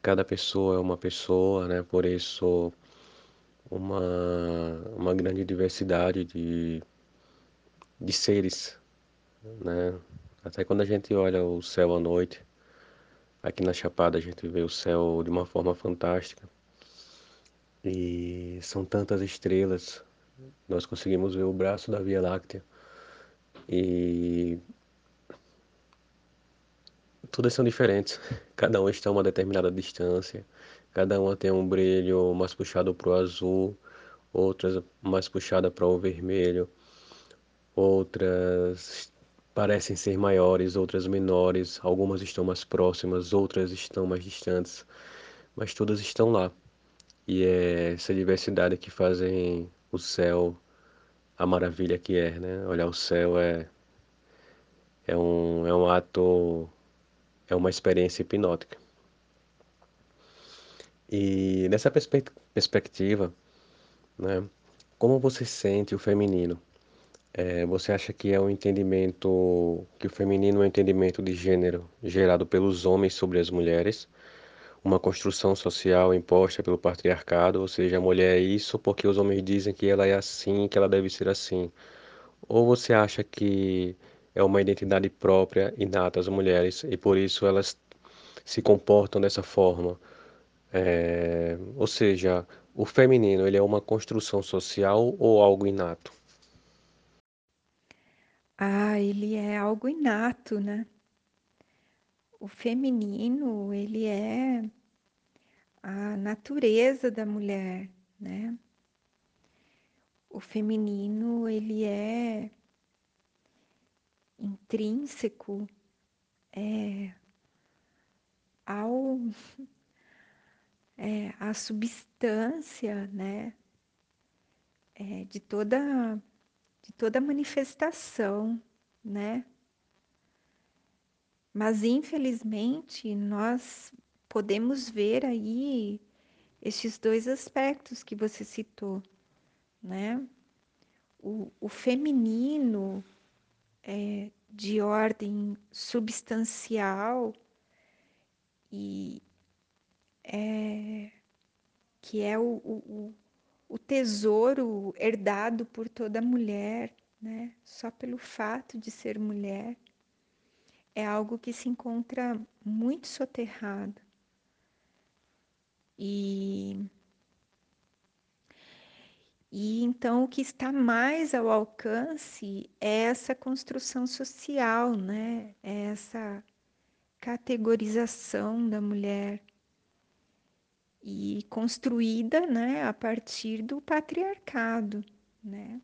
cada pessoa é uma pessoa, né? Por isso uma, uma grande diversidade de, de seres, né? Até quando a gente olha o céu à noite, aqui na Chapada a gente vê o céu de uma forma fantástica. E são tantas estrelas, nós conseguimos ver o braço da Via Láctea. E todas são diferentes. Cada uma está a uma determinada distância. Cada uma tem um brilho mais puxado para o azul, outras mais puxada para o vermelho, outras parecem ser maiores, outras menores, algumas estão mais próximas, outras estão mais distantes, mas todas estão lá. E é essa diversidade que fazem o céu a maravilha que é, né? Olhar o céu é é um é um ato é uma experiência hipnótica. E nessa perspe perspectiva, né, como você sente o feminino? É, você acha que é um entendimento, que o feminino é um entendimento de gênero gerado pelos homens sobre as mulheres, uma construção social imposta pelo patriarcado, ou seja, a mulher é isso porque os homens dizem que ela é assim, que ela deve ser assim? Ou você acha que é uma identidade própria, inata às mulheres, e por isso elas se comportam dessa forma? É, ou seja, o feminino, ele é uma construção social ou algo inato? Ah, ele é algo inato, né? O feminino, ele é a natureza da mulher, né? O feminino, ele é intrínseco é, ao é, a substância, né, é, de toda de toda manifestação, né? Mas infelizmente nós podemos ver aí estes dois aspectos que você citou, né? O, o feminino é, de ordem substancial e é, que é o, o, o tesouro herdado por toda mulher, né? Só pelo fato de ser mulher, é algo que se encontra muito soterrado. E, e então o que está mais ao alcance é essa construção social, né? É essa categorização da mulher e construída né, a partir do patriarcado. Né?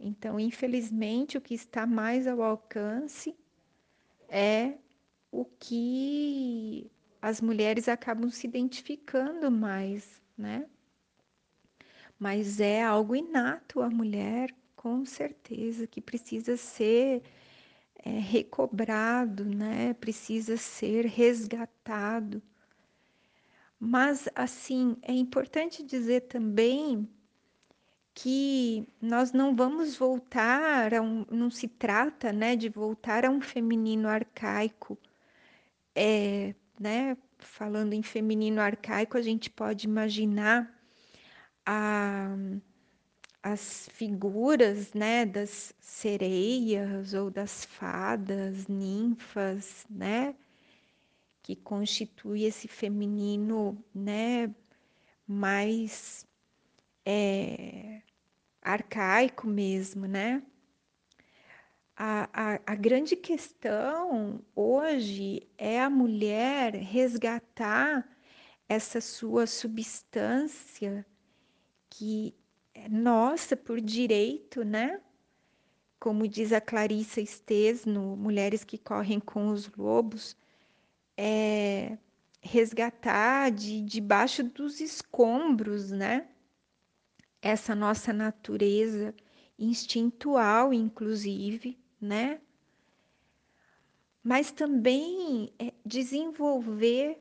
Então, infelizmente, o que está mais ao alcance é o que as mulheres acabam se identificando mais, né? Mas é algo inato à mulher, com certeza, que precisa ser é, recobrado, né? Precisa ser resgatado mas, assim, é importante dizer também que nós não vamos voltar a um, não se trata, né, de voltar a um feminino arcaico. É, né, falando em feminino arcaico, a gente pode imaginar a, as figuras, né, das sereias ou das fadas, ninfas, né, que constitui esse feminino, né, mais é, arcaico mesmo, né? A, a, a grande questão hoje é a mulher resgatar essa sua substância que é nossa por direito, né? Como diz a Clarissa Estes no Mulheres que Correm com os Lobos, é, resgatar de debaixo dos escombros, né? Essa nossa natureza instintual, inclusive, né? Mas também é, desenvolver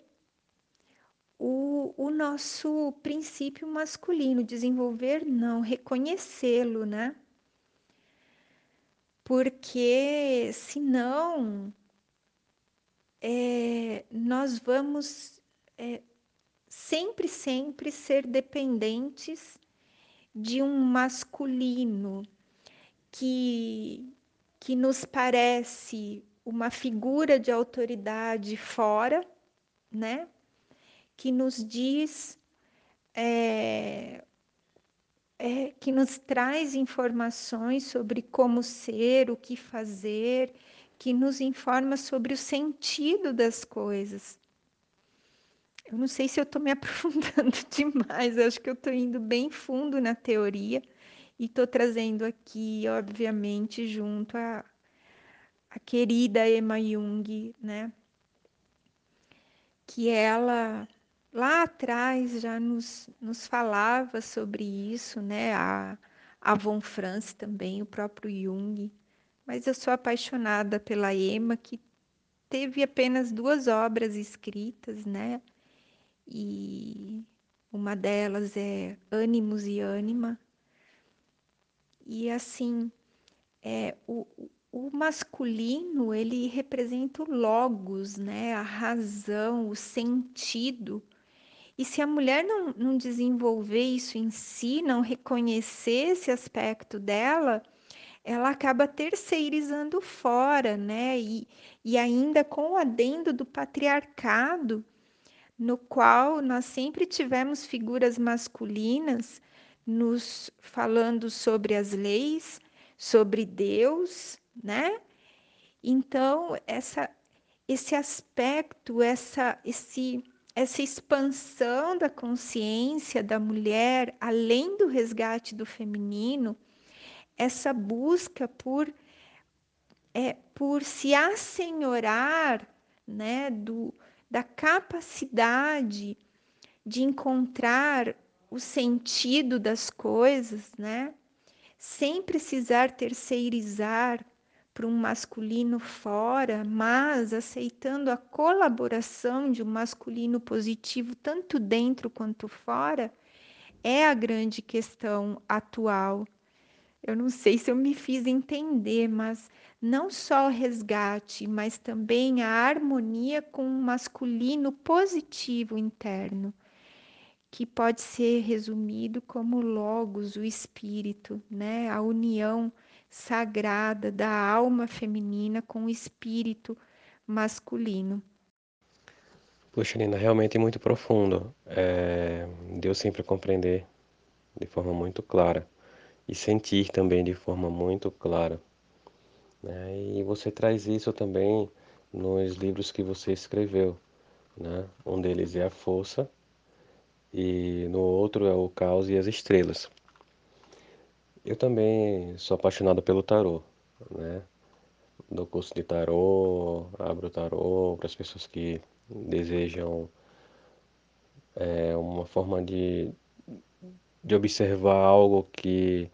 o, o nosso princípio masculino, desenvolver não, reconhecê-lo, né? porque senão é, nós vamos é, sempre, sempre ser dependentes de um masculino que, que nos parece uma figura de autoridade fora, né? Que nos diz, é, é, que nos traz informações sobre como ser, o que fazer, que nos informa sobre o sentido das coisas. Eu não sei se eu estou me aprofundando demais, acho que eu estou indo bem fundo na teoria e estou trazendo aqui, obviamente, junto a, a querida Emma Jung, né? Que ela lá atrás já nos, nos falava sobre isso, né? A, a Von Franz também, o próprio Jung. Mas eu sou apaixonada pela Emma, que teve apenas duas obras escritas, né? e uma delas é ânimos e ânima. E assim, é, o, o masculino, ele representa o logos, né? a razão, o sentido. E se a mulher não, não desenvolver isso em si, não reconhecer esse aspecto dela, ela acaba terceirizando fora, né? E, e ainda com o adendo do patriarcado, no qual nós sempre tivemos figuras masculinas nos falando sobre as leis, sobre Deus, né? Então, essa esse aspecto, essa esse essa expansão da consciência da mulher, além do resgate do feminino, essa busca por é, por se assenhorar, né, do, da capacidade de encontrar o sentido das coisas, né? Sem precisar terceirizar para um masculino fora, mas aceitando a colaboração de um masculino positivo tanto dentro quanto fora, é a grande questão atual. Eu não sei se eu me fiz entender, mas não só o resgate, mas também a harmonia com o masculino positivo interno, que pode ser resumido como logos, o espírito, né? A união sagrada da alma feminina com o espírito masculino. Poxa, Nina, realmente muito profundo. É... Deu sempre compreender de forma muito clara e sentir também de forma muito clara né? E você traz isso também nos livros que você escreveu. Né? Um deles é A Força e no outro é O Caos e as Estrelas. Eu também sou apaixonado pelo tarô, né? Do curso de tarô, abro tarô para as pessoas que desejam é, uma forma de, de observar algo que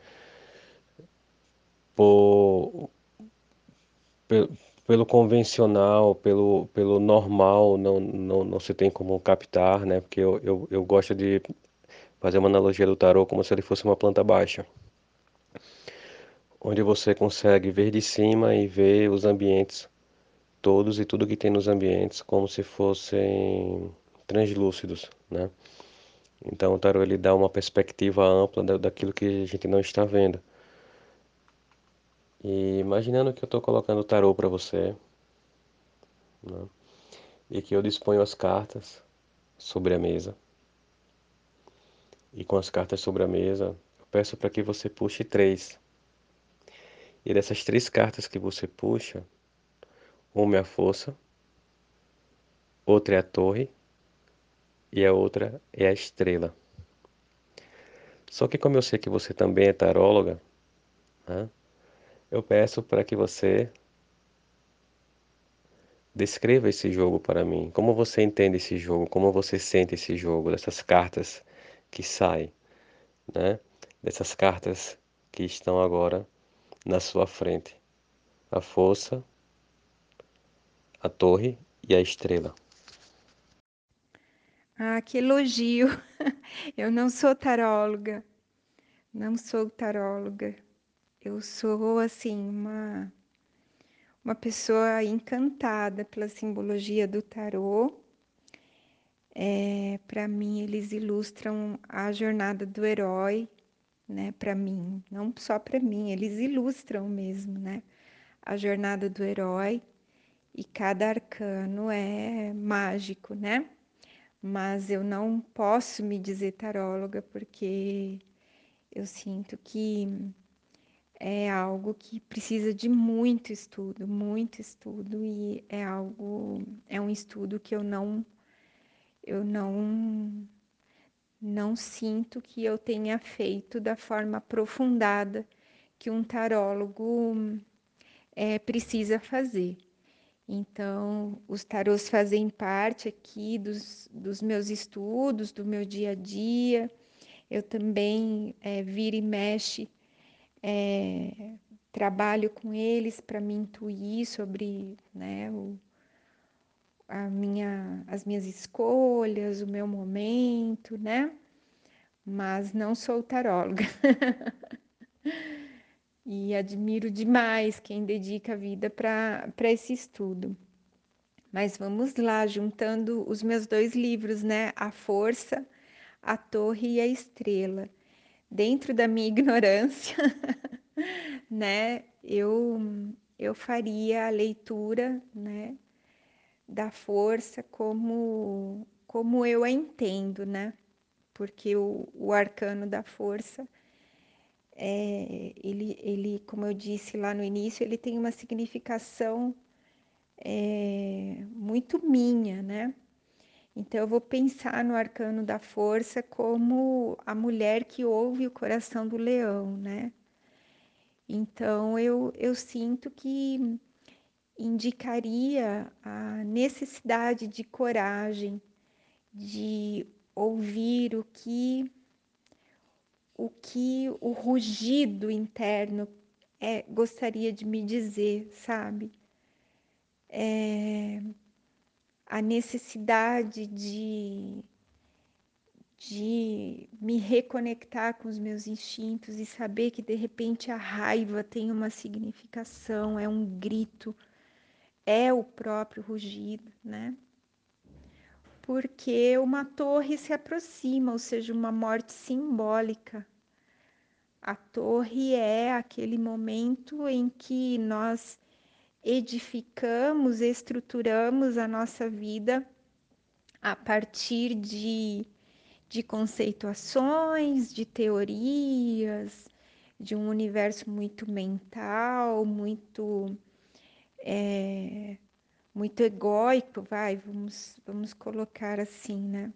por pelo, convencional, pelo, pelo normal, não, não, não se tem como captar, né? Porque eu, eu, eu gosto de fazer uma analogia do tarô como se ele fosse uma planta baixa, onde você consegue ver de cima e ver os ambientes todos e tudo que tem nos ambientes como se fossem translúcidos, né? Então o tarô ele dá uma perspectiva ampla daquilo que a gente não está vendo. E imaginando que eu estou colocando o tarô para você, né? e que eu disponho as cartas sobre a mesa. E com as cartas sobre a mesa, eu peço para que você puxe três. E dessas três cartas que você puxa, uma é a força, outra é a torre e a outra é a estrela. Só que como eu sei que você também é taróloga, né? Eu peço para que você descreva esse jogo para mim. Como você entende esse jogo? Como você sente esse jogo? Dessas cartas que saem, né? Dessas cartas que estão agora na sua frente. A força, a torre e a estrela. Ah, que elogio! Eu não sou taróloga. Não sou taróloga eu sou assim uma uma pessoa encantada pela simbologia do tarô. É, para mim, eles ilustram a jornada do herói, né? Para mim, não só para mim, eles ilustram mesmo, né? A jornada do herói e cada arcano é mágico, né? Mas eu não posso me dizer taróloga porque eu sinto que é algo que precisa de muito estudo, muito estudo e é algo, é um estudo que eu não, eu não, não sinto que eu tenha feito da forma aprofundada que um tarólogo é, precisa fazer. Então, os tarôs fazem parte aqui dos, dos meus estudos, do meu dia a dia. Eu também é, vira e mexe é, trabalho com eles para me intuir sobre né, o, a minha, as minhas escolhas, o meu momento, né? Mas não sou taróloga. e admiro demais quem dedica a vida para esse estudo. Mas vamos lá, juntando os meus dois livros, né? A Força, a Torre e a Estrela. Dentro da minha ignorância, né? Eu eu faria a leitura, né, da força como como eu a entendo, né? Porque o, o arcano da força é, ele, ele, como eu disse lá no início, ele tem uma significação é, muito minha, né? Então eu vou pensar no arcano da força como a mulher que ouve o coração do leão, né? Então eu, eu sinto que indicaria a necessidade de coragem, de ouvir o que o que o rugido interno é, gostaria de me dizer, sabe? É, a necessidade de, de me reconectar com os meus instintos e saber que de repente a raiva tem uma significação, é um grito, é o próprio rugido, né? Porque uma torre se aproxima, ou seja, uma morte simbólica. A torre é aquele momento em que nós edificamos, estruturamos a nossa vida a partir de, de conceituações, de teorias, de um universo muito mental, muito é, muito egóico, vai, vamos, vamos colocar assim, né?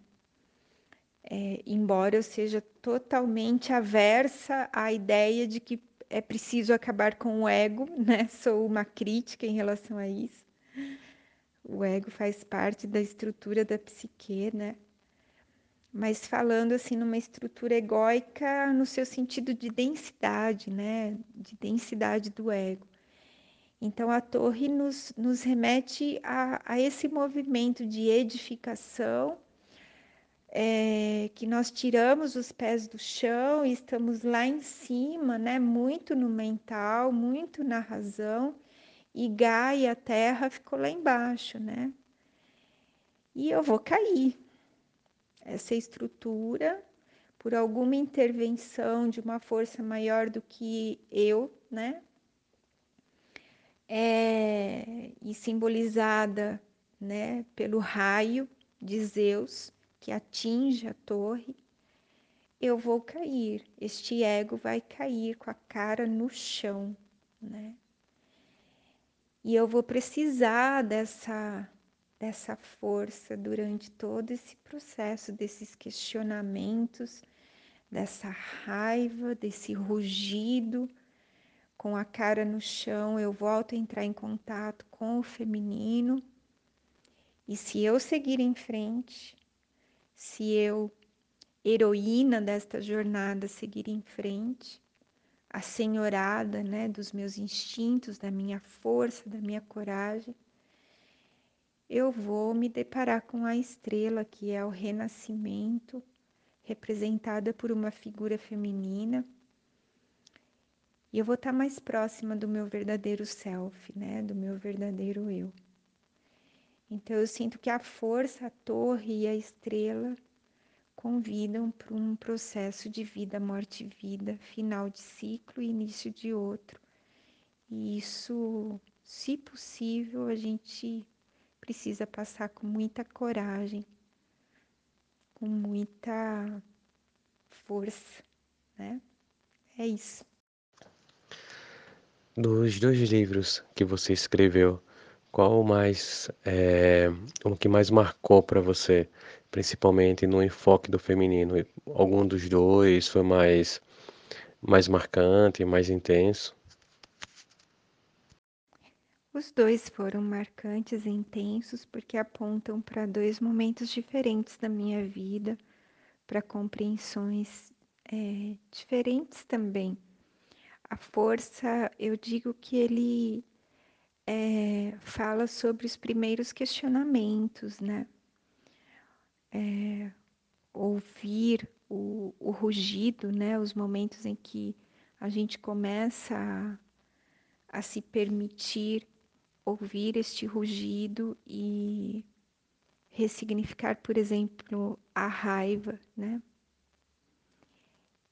É, embora eu seja totalmente aversa à ideia de que é preciso acabar com o ego, né? Sou uma crítica em relação a isso. O ego faz parte da estrutura da psique, né? Mas falando assim numa estrutura egóica no seu sentido de densidade, né? De densidade do ego. Então a torre nos, nos remete a, a esse movimento de edificação é, que nós tiramos os pés do chão e estamos lá em cima, né? Muito no mental, muito na razão, e Gaia, a terra, ficou lá embaixo, né? E eu vou cair. Essa estrutura, por alguma intervenção de uma força maior do que eu, né? É, e simbolizada né, pelo raio de Zeus, que atinge a torre, eu vou cair, este ego vai cair com a cara no chão, né? E eu vou precisar dessa dessa força durante todo esse processo, desses questionamentos, dessa raiva, desse rugido, com a cara no chão, eu volto a entrar em contato com o feminino. E se eu seguir em frente, se eu, heroína desta jornada, seguir em frente, a senhorada né, dos meus instintos, da minha força, da minha coragem, eu vou me deparar com a estrela, que é o renascimento, representada por uma figura feminina. E eu vou estar mais próxima do meu verdadeiro self, né? Do meu verdadeiro eu. Então eu sinto que a força, a torre e a estrela convidam para um processo de vida, morte e vida, final de ciclo e início de outro. E isso, se possível, a gente precisa passar com muita coragem, com muita força, né? É isso. Dos dois livros que você escreveu, qual mais é, o que mais marcou para você, principalmente no enfoque do feminino? Algum dos dois foi mais mais marcante, mais intenso? Os dois foram marcantes e intensos porque apontam para dois momentos diferentes da minha vida, para compreensões é, diferentes também a força, eu digo que ele é, fala sobre os primeiros questionamentos, né? É, ouvir o, o, rugido, né? Os momentos em que a gente começa a, a se permitir ouvir este rugido e ressignificar, por exemplo, a raiva, né?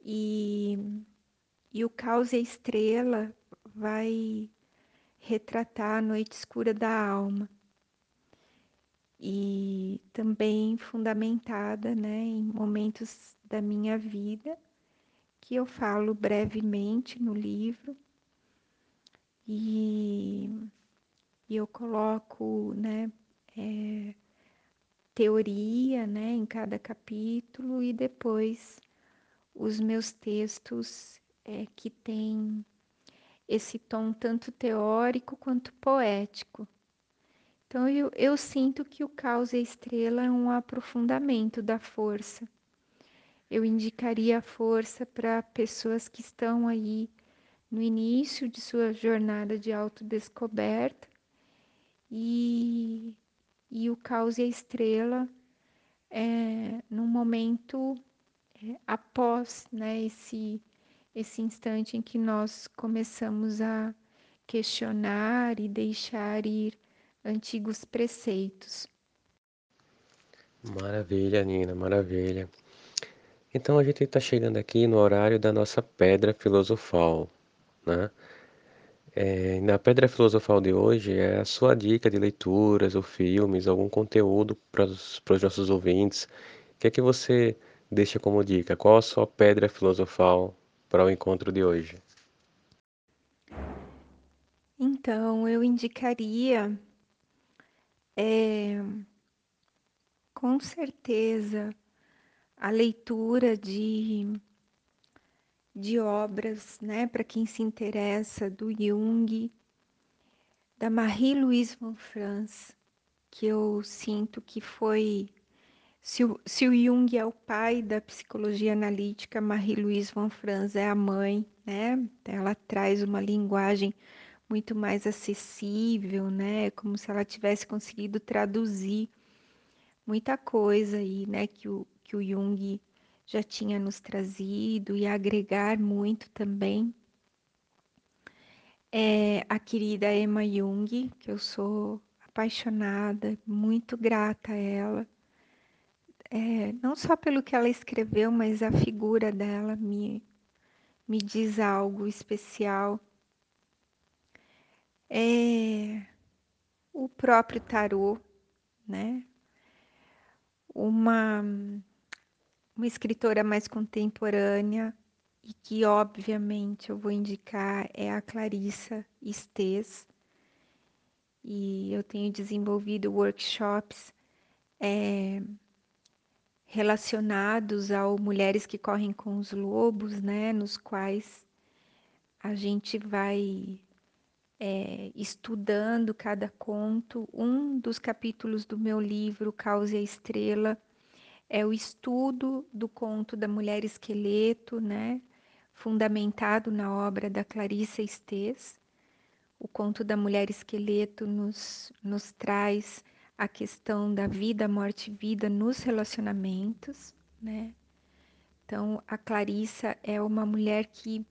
E e o caos e a estrela vai retratar a noite escura da alma. E também fundamentada né, em momentos da minha vida, que eu falo brevemente no livro. E, e eu coloco né, é, teoria né, em cada capítulo e depois os meus textos é, que tem esse tom tanto teórico quanto poético. Então eu, eu sinto que o caos e a estrela é um aprofundamento da força. Eu indicaria a força para pessoas que estão aí no início de sua jornada de autodescoberta e, e o caos e a estrela é, num momento é, após né, esse esse instante em que nós começamos a questionar e deixar ir antigos preceitos. Maravilha, Nina, maravilha. Então a gente está chegando aqui no horário da nossa pedra filosofal, né? É, na pedra filosofal de hoje é a sua dica de leituras ou filmes, algum conteúdo para os nossos ouvintes. O que é que você deixa como dica? Qual a sua pedra filosofal para o encontro de hoje? Então, eu indicaria, é, com certeza, a leitura de, de obras, né, para quem se interessa, do Jung, da Marie-Louise von Franz, que eu sinto que foi se o, se o Jung é o pai da psicologia analítica, Marie-Louise von Franz é a mãe, né? Ela traz uma linguagem muito mais acessível, né? Como se ela tivesse conseguido traduzir muita coisa aí, né? Que o, que o Jung já tinha nos trazido e agregar muito também. É a querida Emma Jung, que eu sou apaixonada, muito grata a ela é, não só pelo que ela escreveu, mas a figura dela me, me diz algo especial. É o próprio tarô, né? Uma, uma escritora mais contemporânea e que, obviamente, eu vou indicar é a Clarissa Estes. E eu tenho desenvolvido workshops é, relacionados ao Mulheres que Correm com os Lobos, né, nos quais a gente vai é, estudando cada conto. Um dos capítulos do meu livro, Caos e a Estrela, é o estudo do conto da Mulher Esqueleto, né, fundamentado na obra da Clarissa Estes. O conto da Mulher Esqueleto nos, nos traz a questão da vida, morte e vida nos relacionamentos, né? Então, a Clarissa é uma mulher que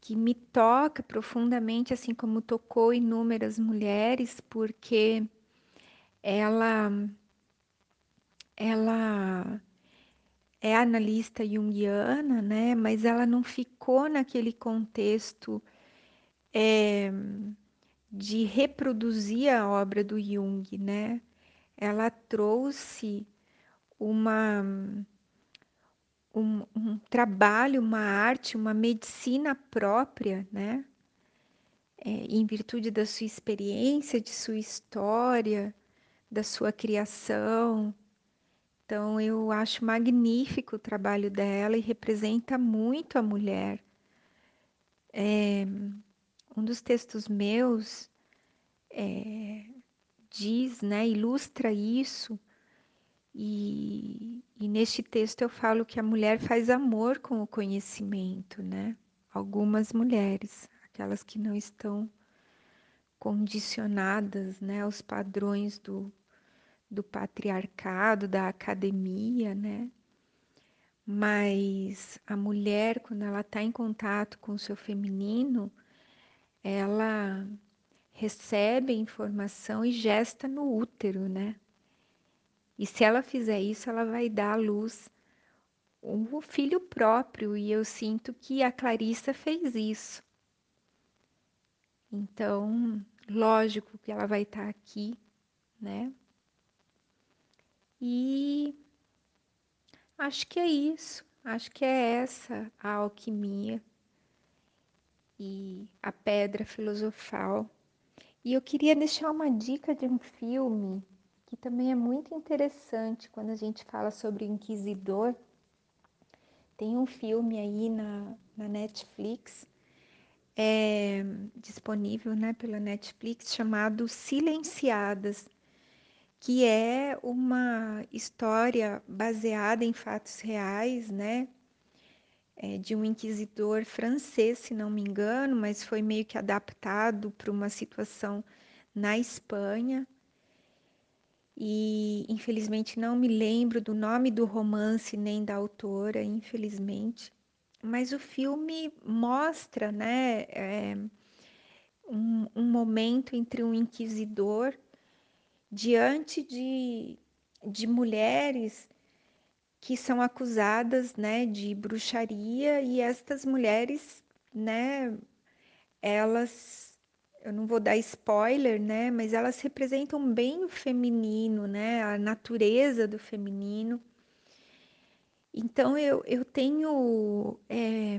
que me toca profundamente, assim como tocou inúmeras mulheres, porque ela ela é analista junguiana, né? Mas ela não ficou naquele contexto é, de reproduzir a obra do Jung, né? Ela trouxe uma um, um trabalho, uma arte, uma medicina própria, né? É, em virtude da sua experiência, de sua história, da sua criação. Então, eu acho magnífico o trabalho dela e representa muito a mulher. É, um dos textos meus é, diz, né, ilustra isso, e, e neste texto eu falo que a mulher faz amor com o conhecimento, né? Algumas mulheres, aquelas que não estão condicionadas, né, aos padrões do, do patriarcado, da academia, né? Mas a mulher, quando ela está em contato com o seu feminino, ela recebe informação e gesta no útero, né? E se ela fizer isso, ela vai dar à luz o filho próprio, e eu sinto que a Clarissa fez isso. Então, lógico que ela vai estar aqui, né? E acho que é isso. Acho que é essa a alquimia e a pedra filosofal. E eu queria deixar uma dica de um filme que também é muito interessante quando a gente fala sobre o inquisidor. Tem um filme aí na, na Netflix, é, disponível né, pela Netflix, chamado Silenciadas, que é uma história baseada em fatos reais, né? É, de um inquisidor francês, se não me engano, mas foi meio que adaptado para uma situação na Espanha e infelizmente não me lembro do nome do romance nem da autora, infelizmente. Mas o filme mostra, né, é, um, um momento entre um inquisidor diante de, de mulheres que são acusadas, né, de bruxaria e estas mulheres, né, elas eu não vou dar spoiler, né? Mas elas representam bem o feminino, né? A natureza do feminino. Então eu, eu tenho é,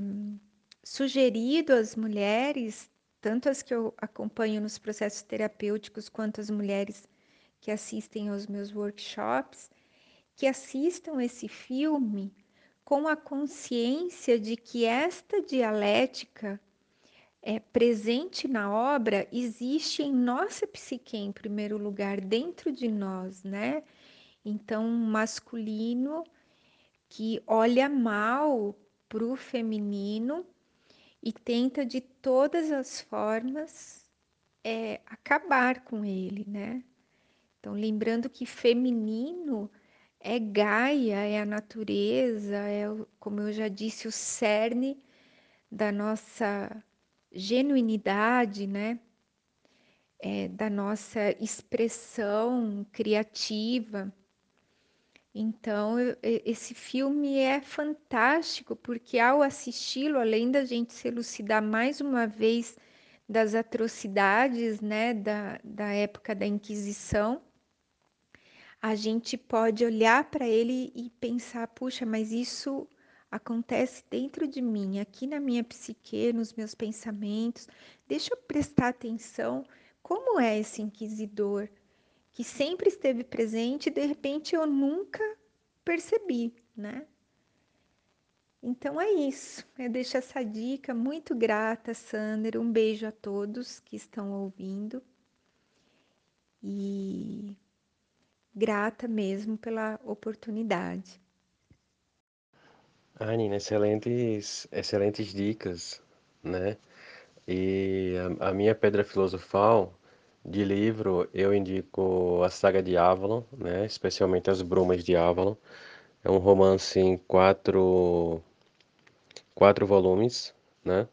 sugerido às mulheres, tanto as que eu acompanho nos processos terapêuticos, quanto as mulheres que assistem aos meus workshops, que assistam esse filme com a consciência de que esta dialética é, presente na obra existe em nossa psique, em primeiro lugar, dentro de nós, né? Então, um masculino que olha mal para o feminino e tenta de todas as formas é, acabar com ele, né? Então, lembrando que feminino é Gaia, é a natureza, é, como eu já disse, o cerne da nossa genuinidade, né? É, da nossa expressão criativa. Então, eu, esse filme é fantástico, porque ao assisti-lo, além da gente se elucidar mais uma vez das atrocidades né, da, da época da Inquisição, a gente pode olhar para ele e pensar: puxa, mas isso acontece dentro de mim, aqui na minha psique, nos meus pensamentos. Deixa eu prestar atenção como é esse inquisidor que sempre esteve presente e de repente eu nunca percebi, né? Então é isso. Eu deixo essa dica muito grata, Sander. Um beijo a todos que estão ouvindo. E grata mesmo pela oportunidade. Ah, Nina, excelentes, excelentes dicas, né? E a, a minha pedra filosofal de livro, eu indico a saga de Avalon, né? Especialmente As Brumas de Avalon. É um romance em quatro, quatro volumes, né?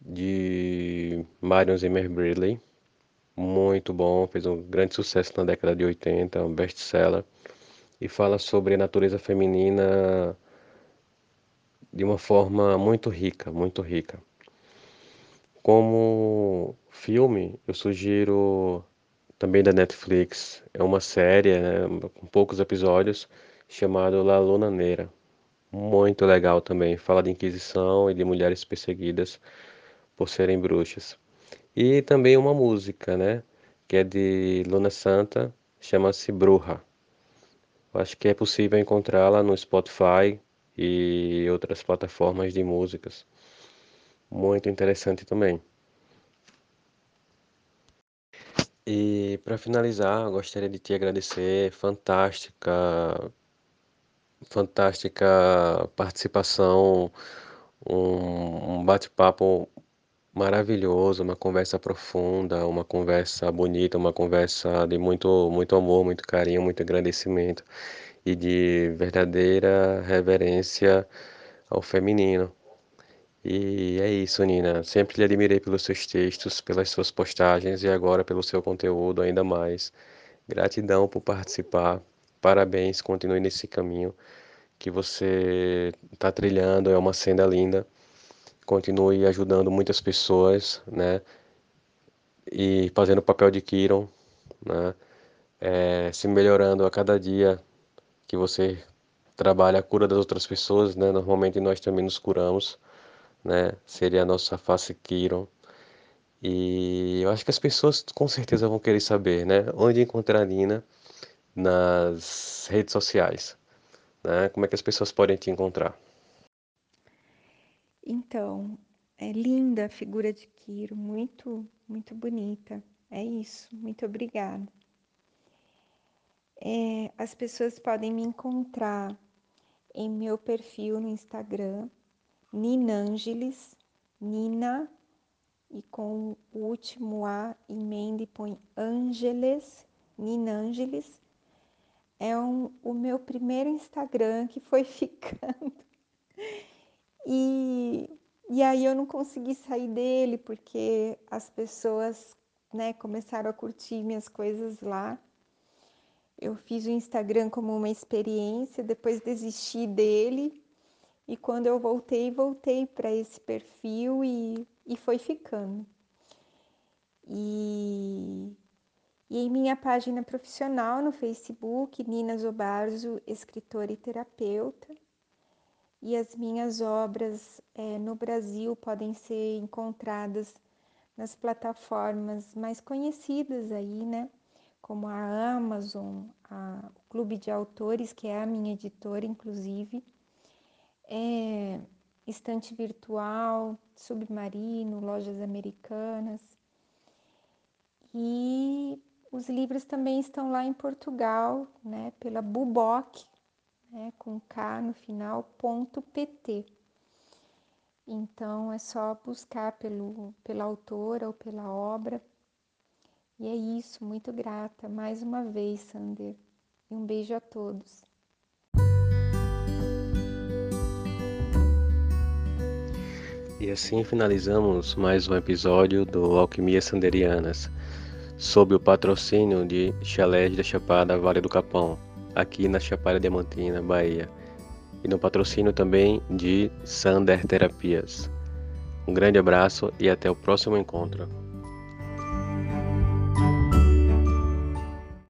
de Marion Zimmer Bradley. Muito bom, fez um grande sucesso na década de 80, um best-seller. E fala sobre a natureza feminina de uma forma muito rica, muito rica. Como filme, eu sugiro também da Netflix, é uma série né, com poucos episódios, chamado La Luna Negra. Muito legal também, fala de Inquisição e de mulheres perseguidas por serem bruxas. E também uma música, né, que é de Luna Santa, chama-se Bruja. Acho que é possível encontrá-la no Spotify e outras plataformas de músicas. Muito interessante também. E para finalizar, gostaria de te agradecer, fantástica, fantástica participação, um, um bate-papo maravilhoso, uma conversa profunda, uma conversa bonita, uma conversa de muito, muito amor, muito carinho, muito agradecimento e de verdadeira reverência ao feminino. E é isso, Nina. Sempre lhe admirei pelos seus textos, pelas suas postagens e agora pelo seu conteúdo ainda mais. Gratidão por participar. Parabéns, continue nesse caminho que você está trilhando, é uma senda linda. Continue ajudando muitas pessoas, né? E fazendo o papel de Kiron, né? É, se melhorando a cada dia que você trabalha a cura das outras pessoas, né? Normalmente nós também nos curamos né? Seria a nossa face Kiron. E eu acho que as pessoas com certeza vão querer saber, né? Onde encontrar a Nina nas redes sociais, né? Como é que as pessoas podem te encontrar? Então, é linda a figura de Kiro, muito, muito bonita. É isso, muito obrigada. É, as pessoas podem me encontrar em meu perfil no Instagram, Ninângeles, Nina, e com o último A emenda e põe Ângeles, Ninângeles. É um, o meu primeiro Instagram que foi ficando. E, e aí eu não consegui sair dele porque as pessoas né, começaram a curtir minhas coisas lá. Eu fiz o Instagram como uma experiência, depois desisti dele e quando eu voltei, voltei para esse perfil e, e foi ficando. E, e em minha página profissional no Facebook, Nina Zobarzo, escritora e terapeuta. E as minhas obras é, no Brasil podem ser encontradas nas plataformas mais conhecidas aí, né? Como a Amazon, a, o Clube de Autores, que é a minha editora, inclusive é, estante virtual, submarino, lojas americanas. E os livros também estão lá em Portugal, né, pela Buboc, né, com K no final, ponto PT. Então é só buscar pelo, pela autora ou pela obra. E é isso, muito grata mais uma vez, Sander. E um beijo a todos. E assim finalizamos mais um episódio do Alquimia Sanderianas, sob o patrocínio de Chalés da Chapada Vale do Capão, aqui na Chapada Diamantina, Bahia, e no patrocínio também de Sander Terapias. Um grande abraço e até o próximo encontro.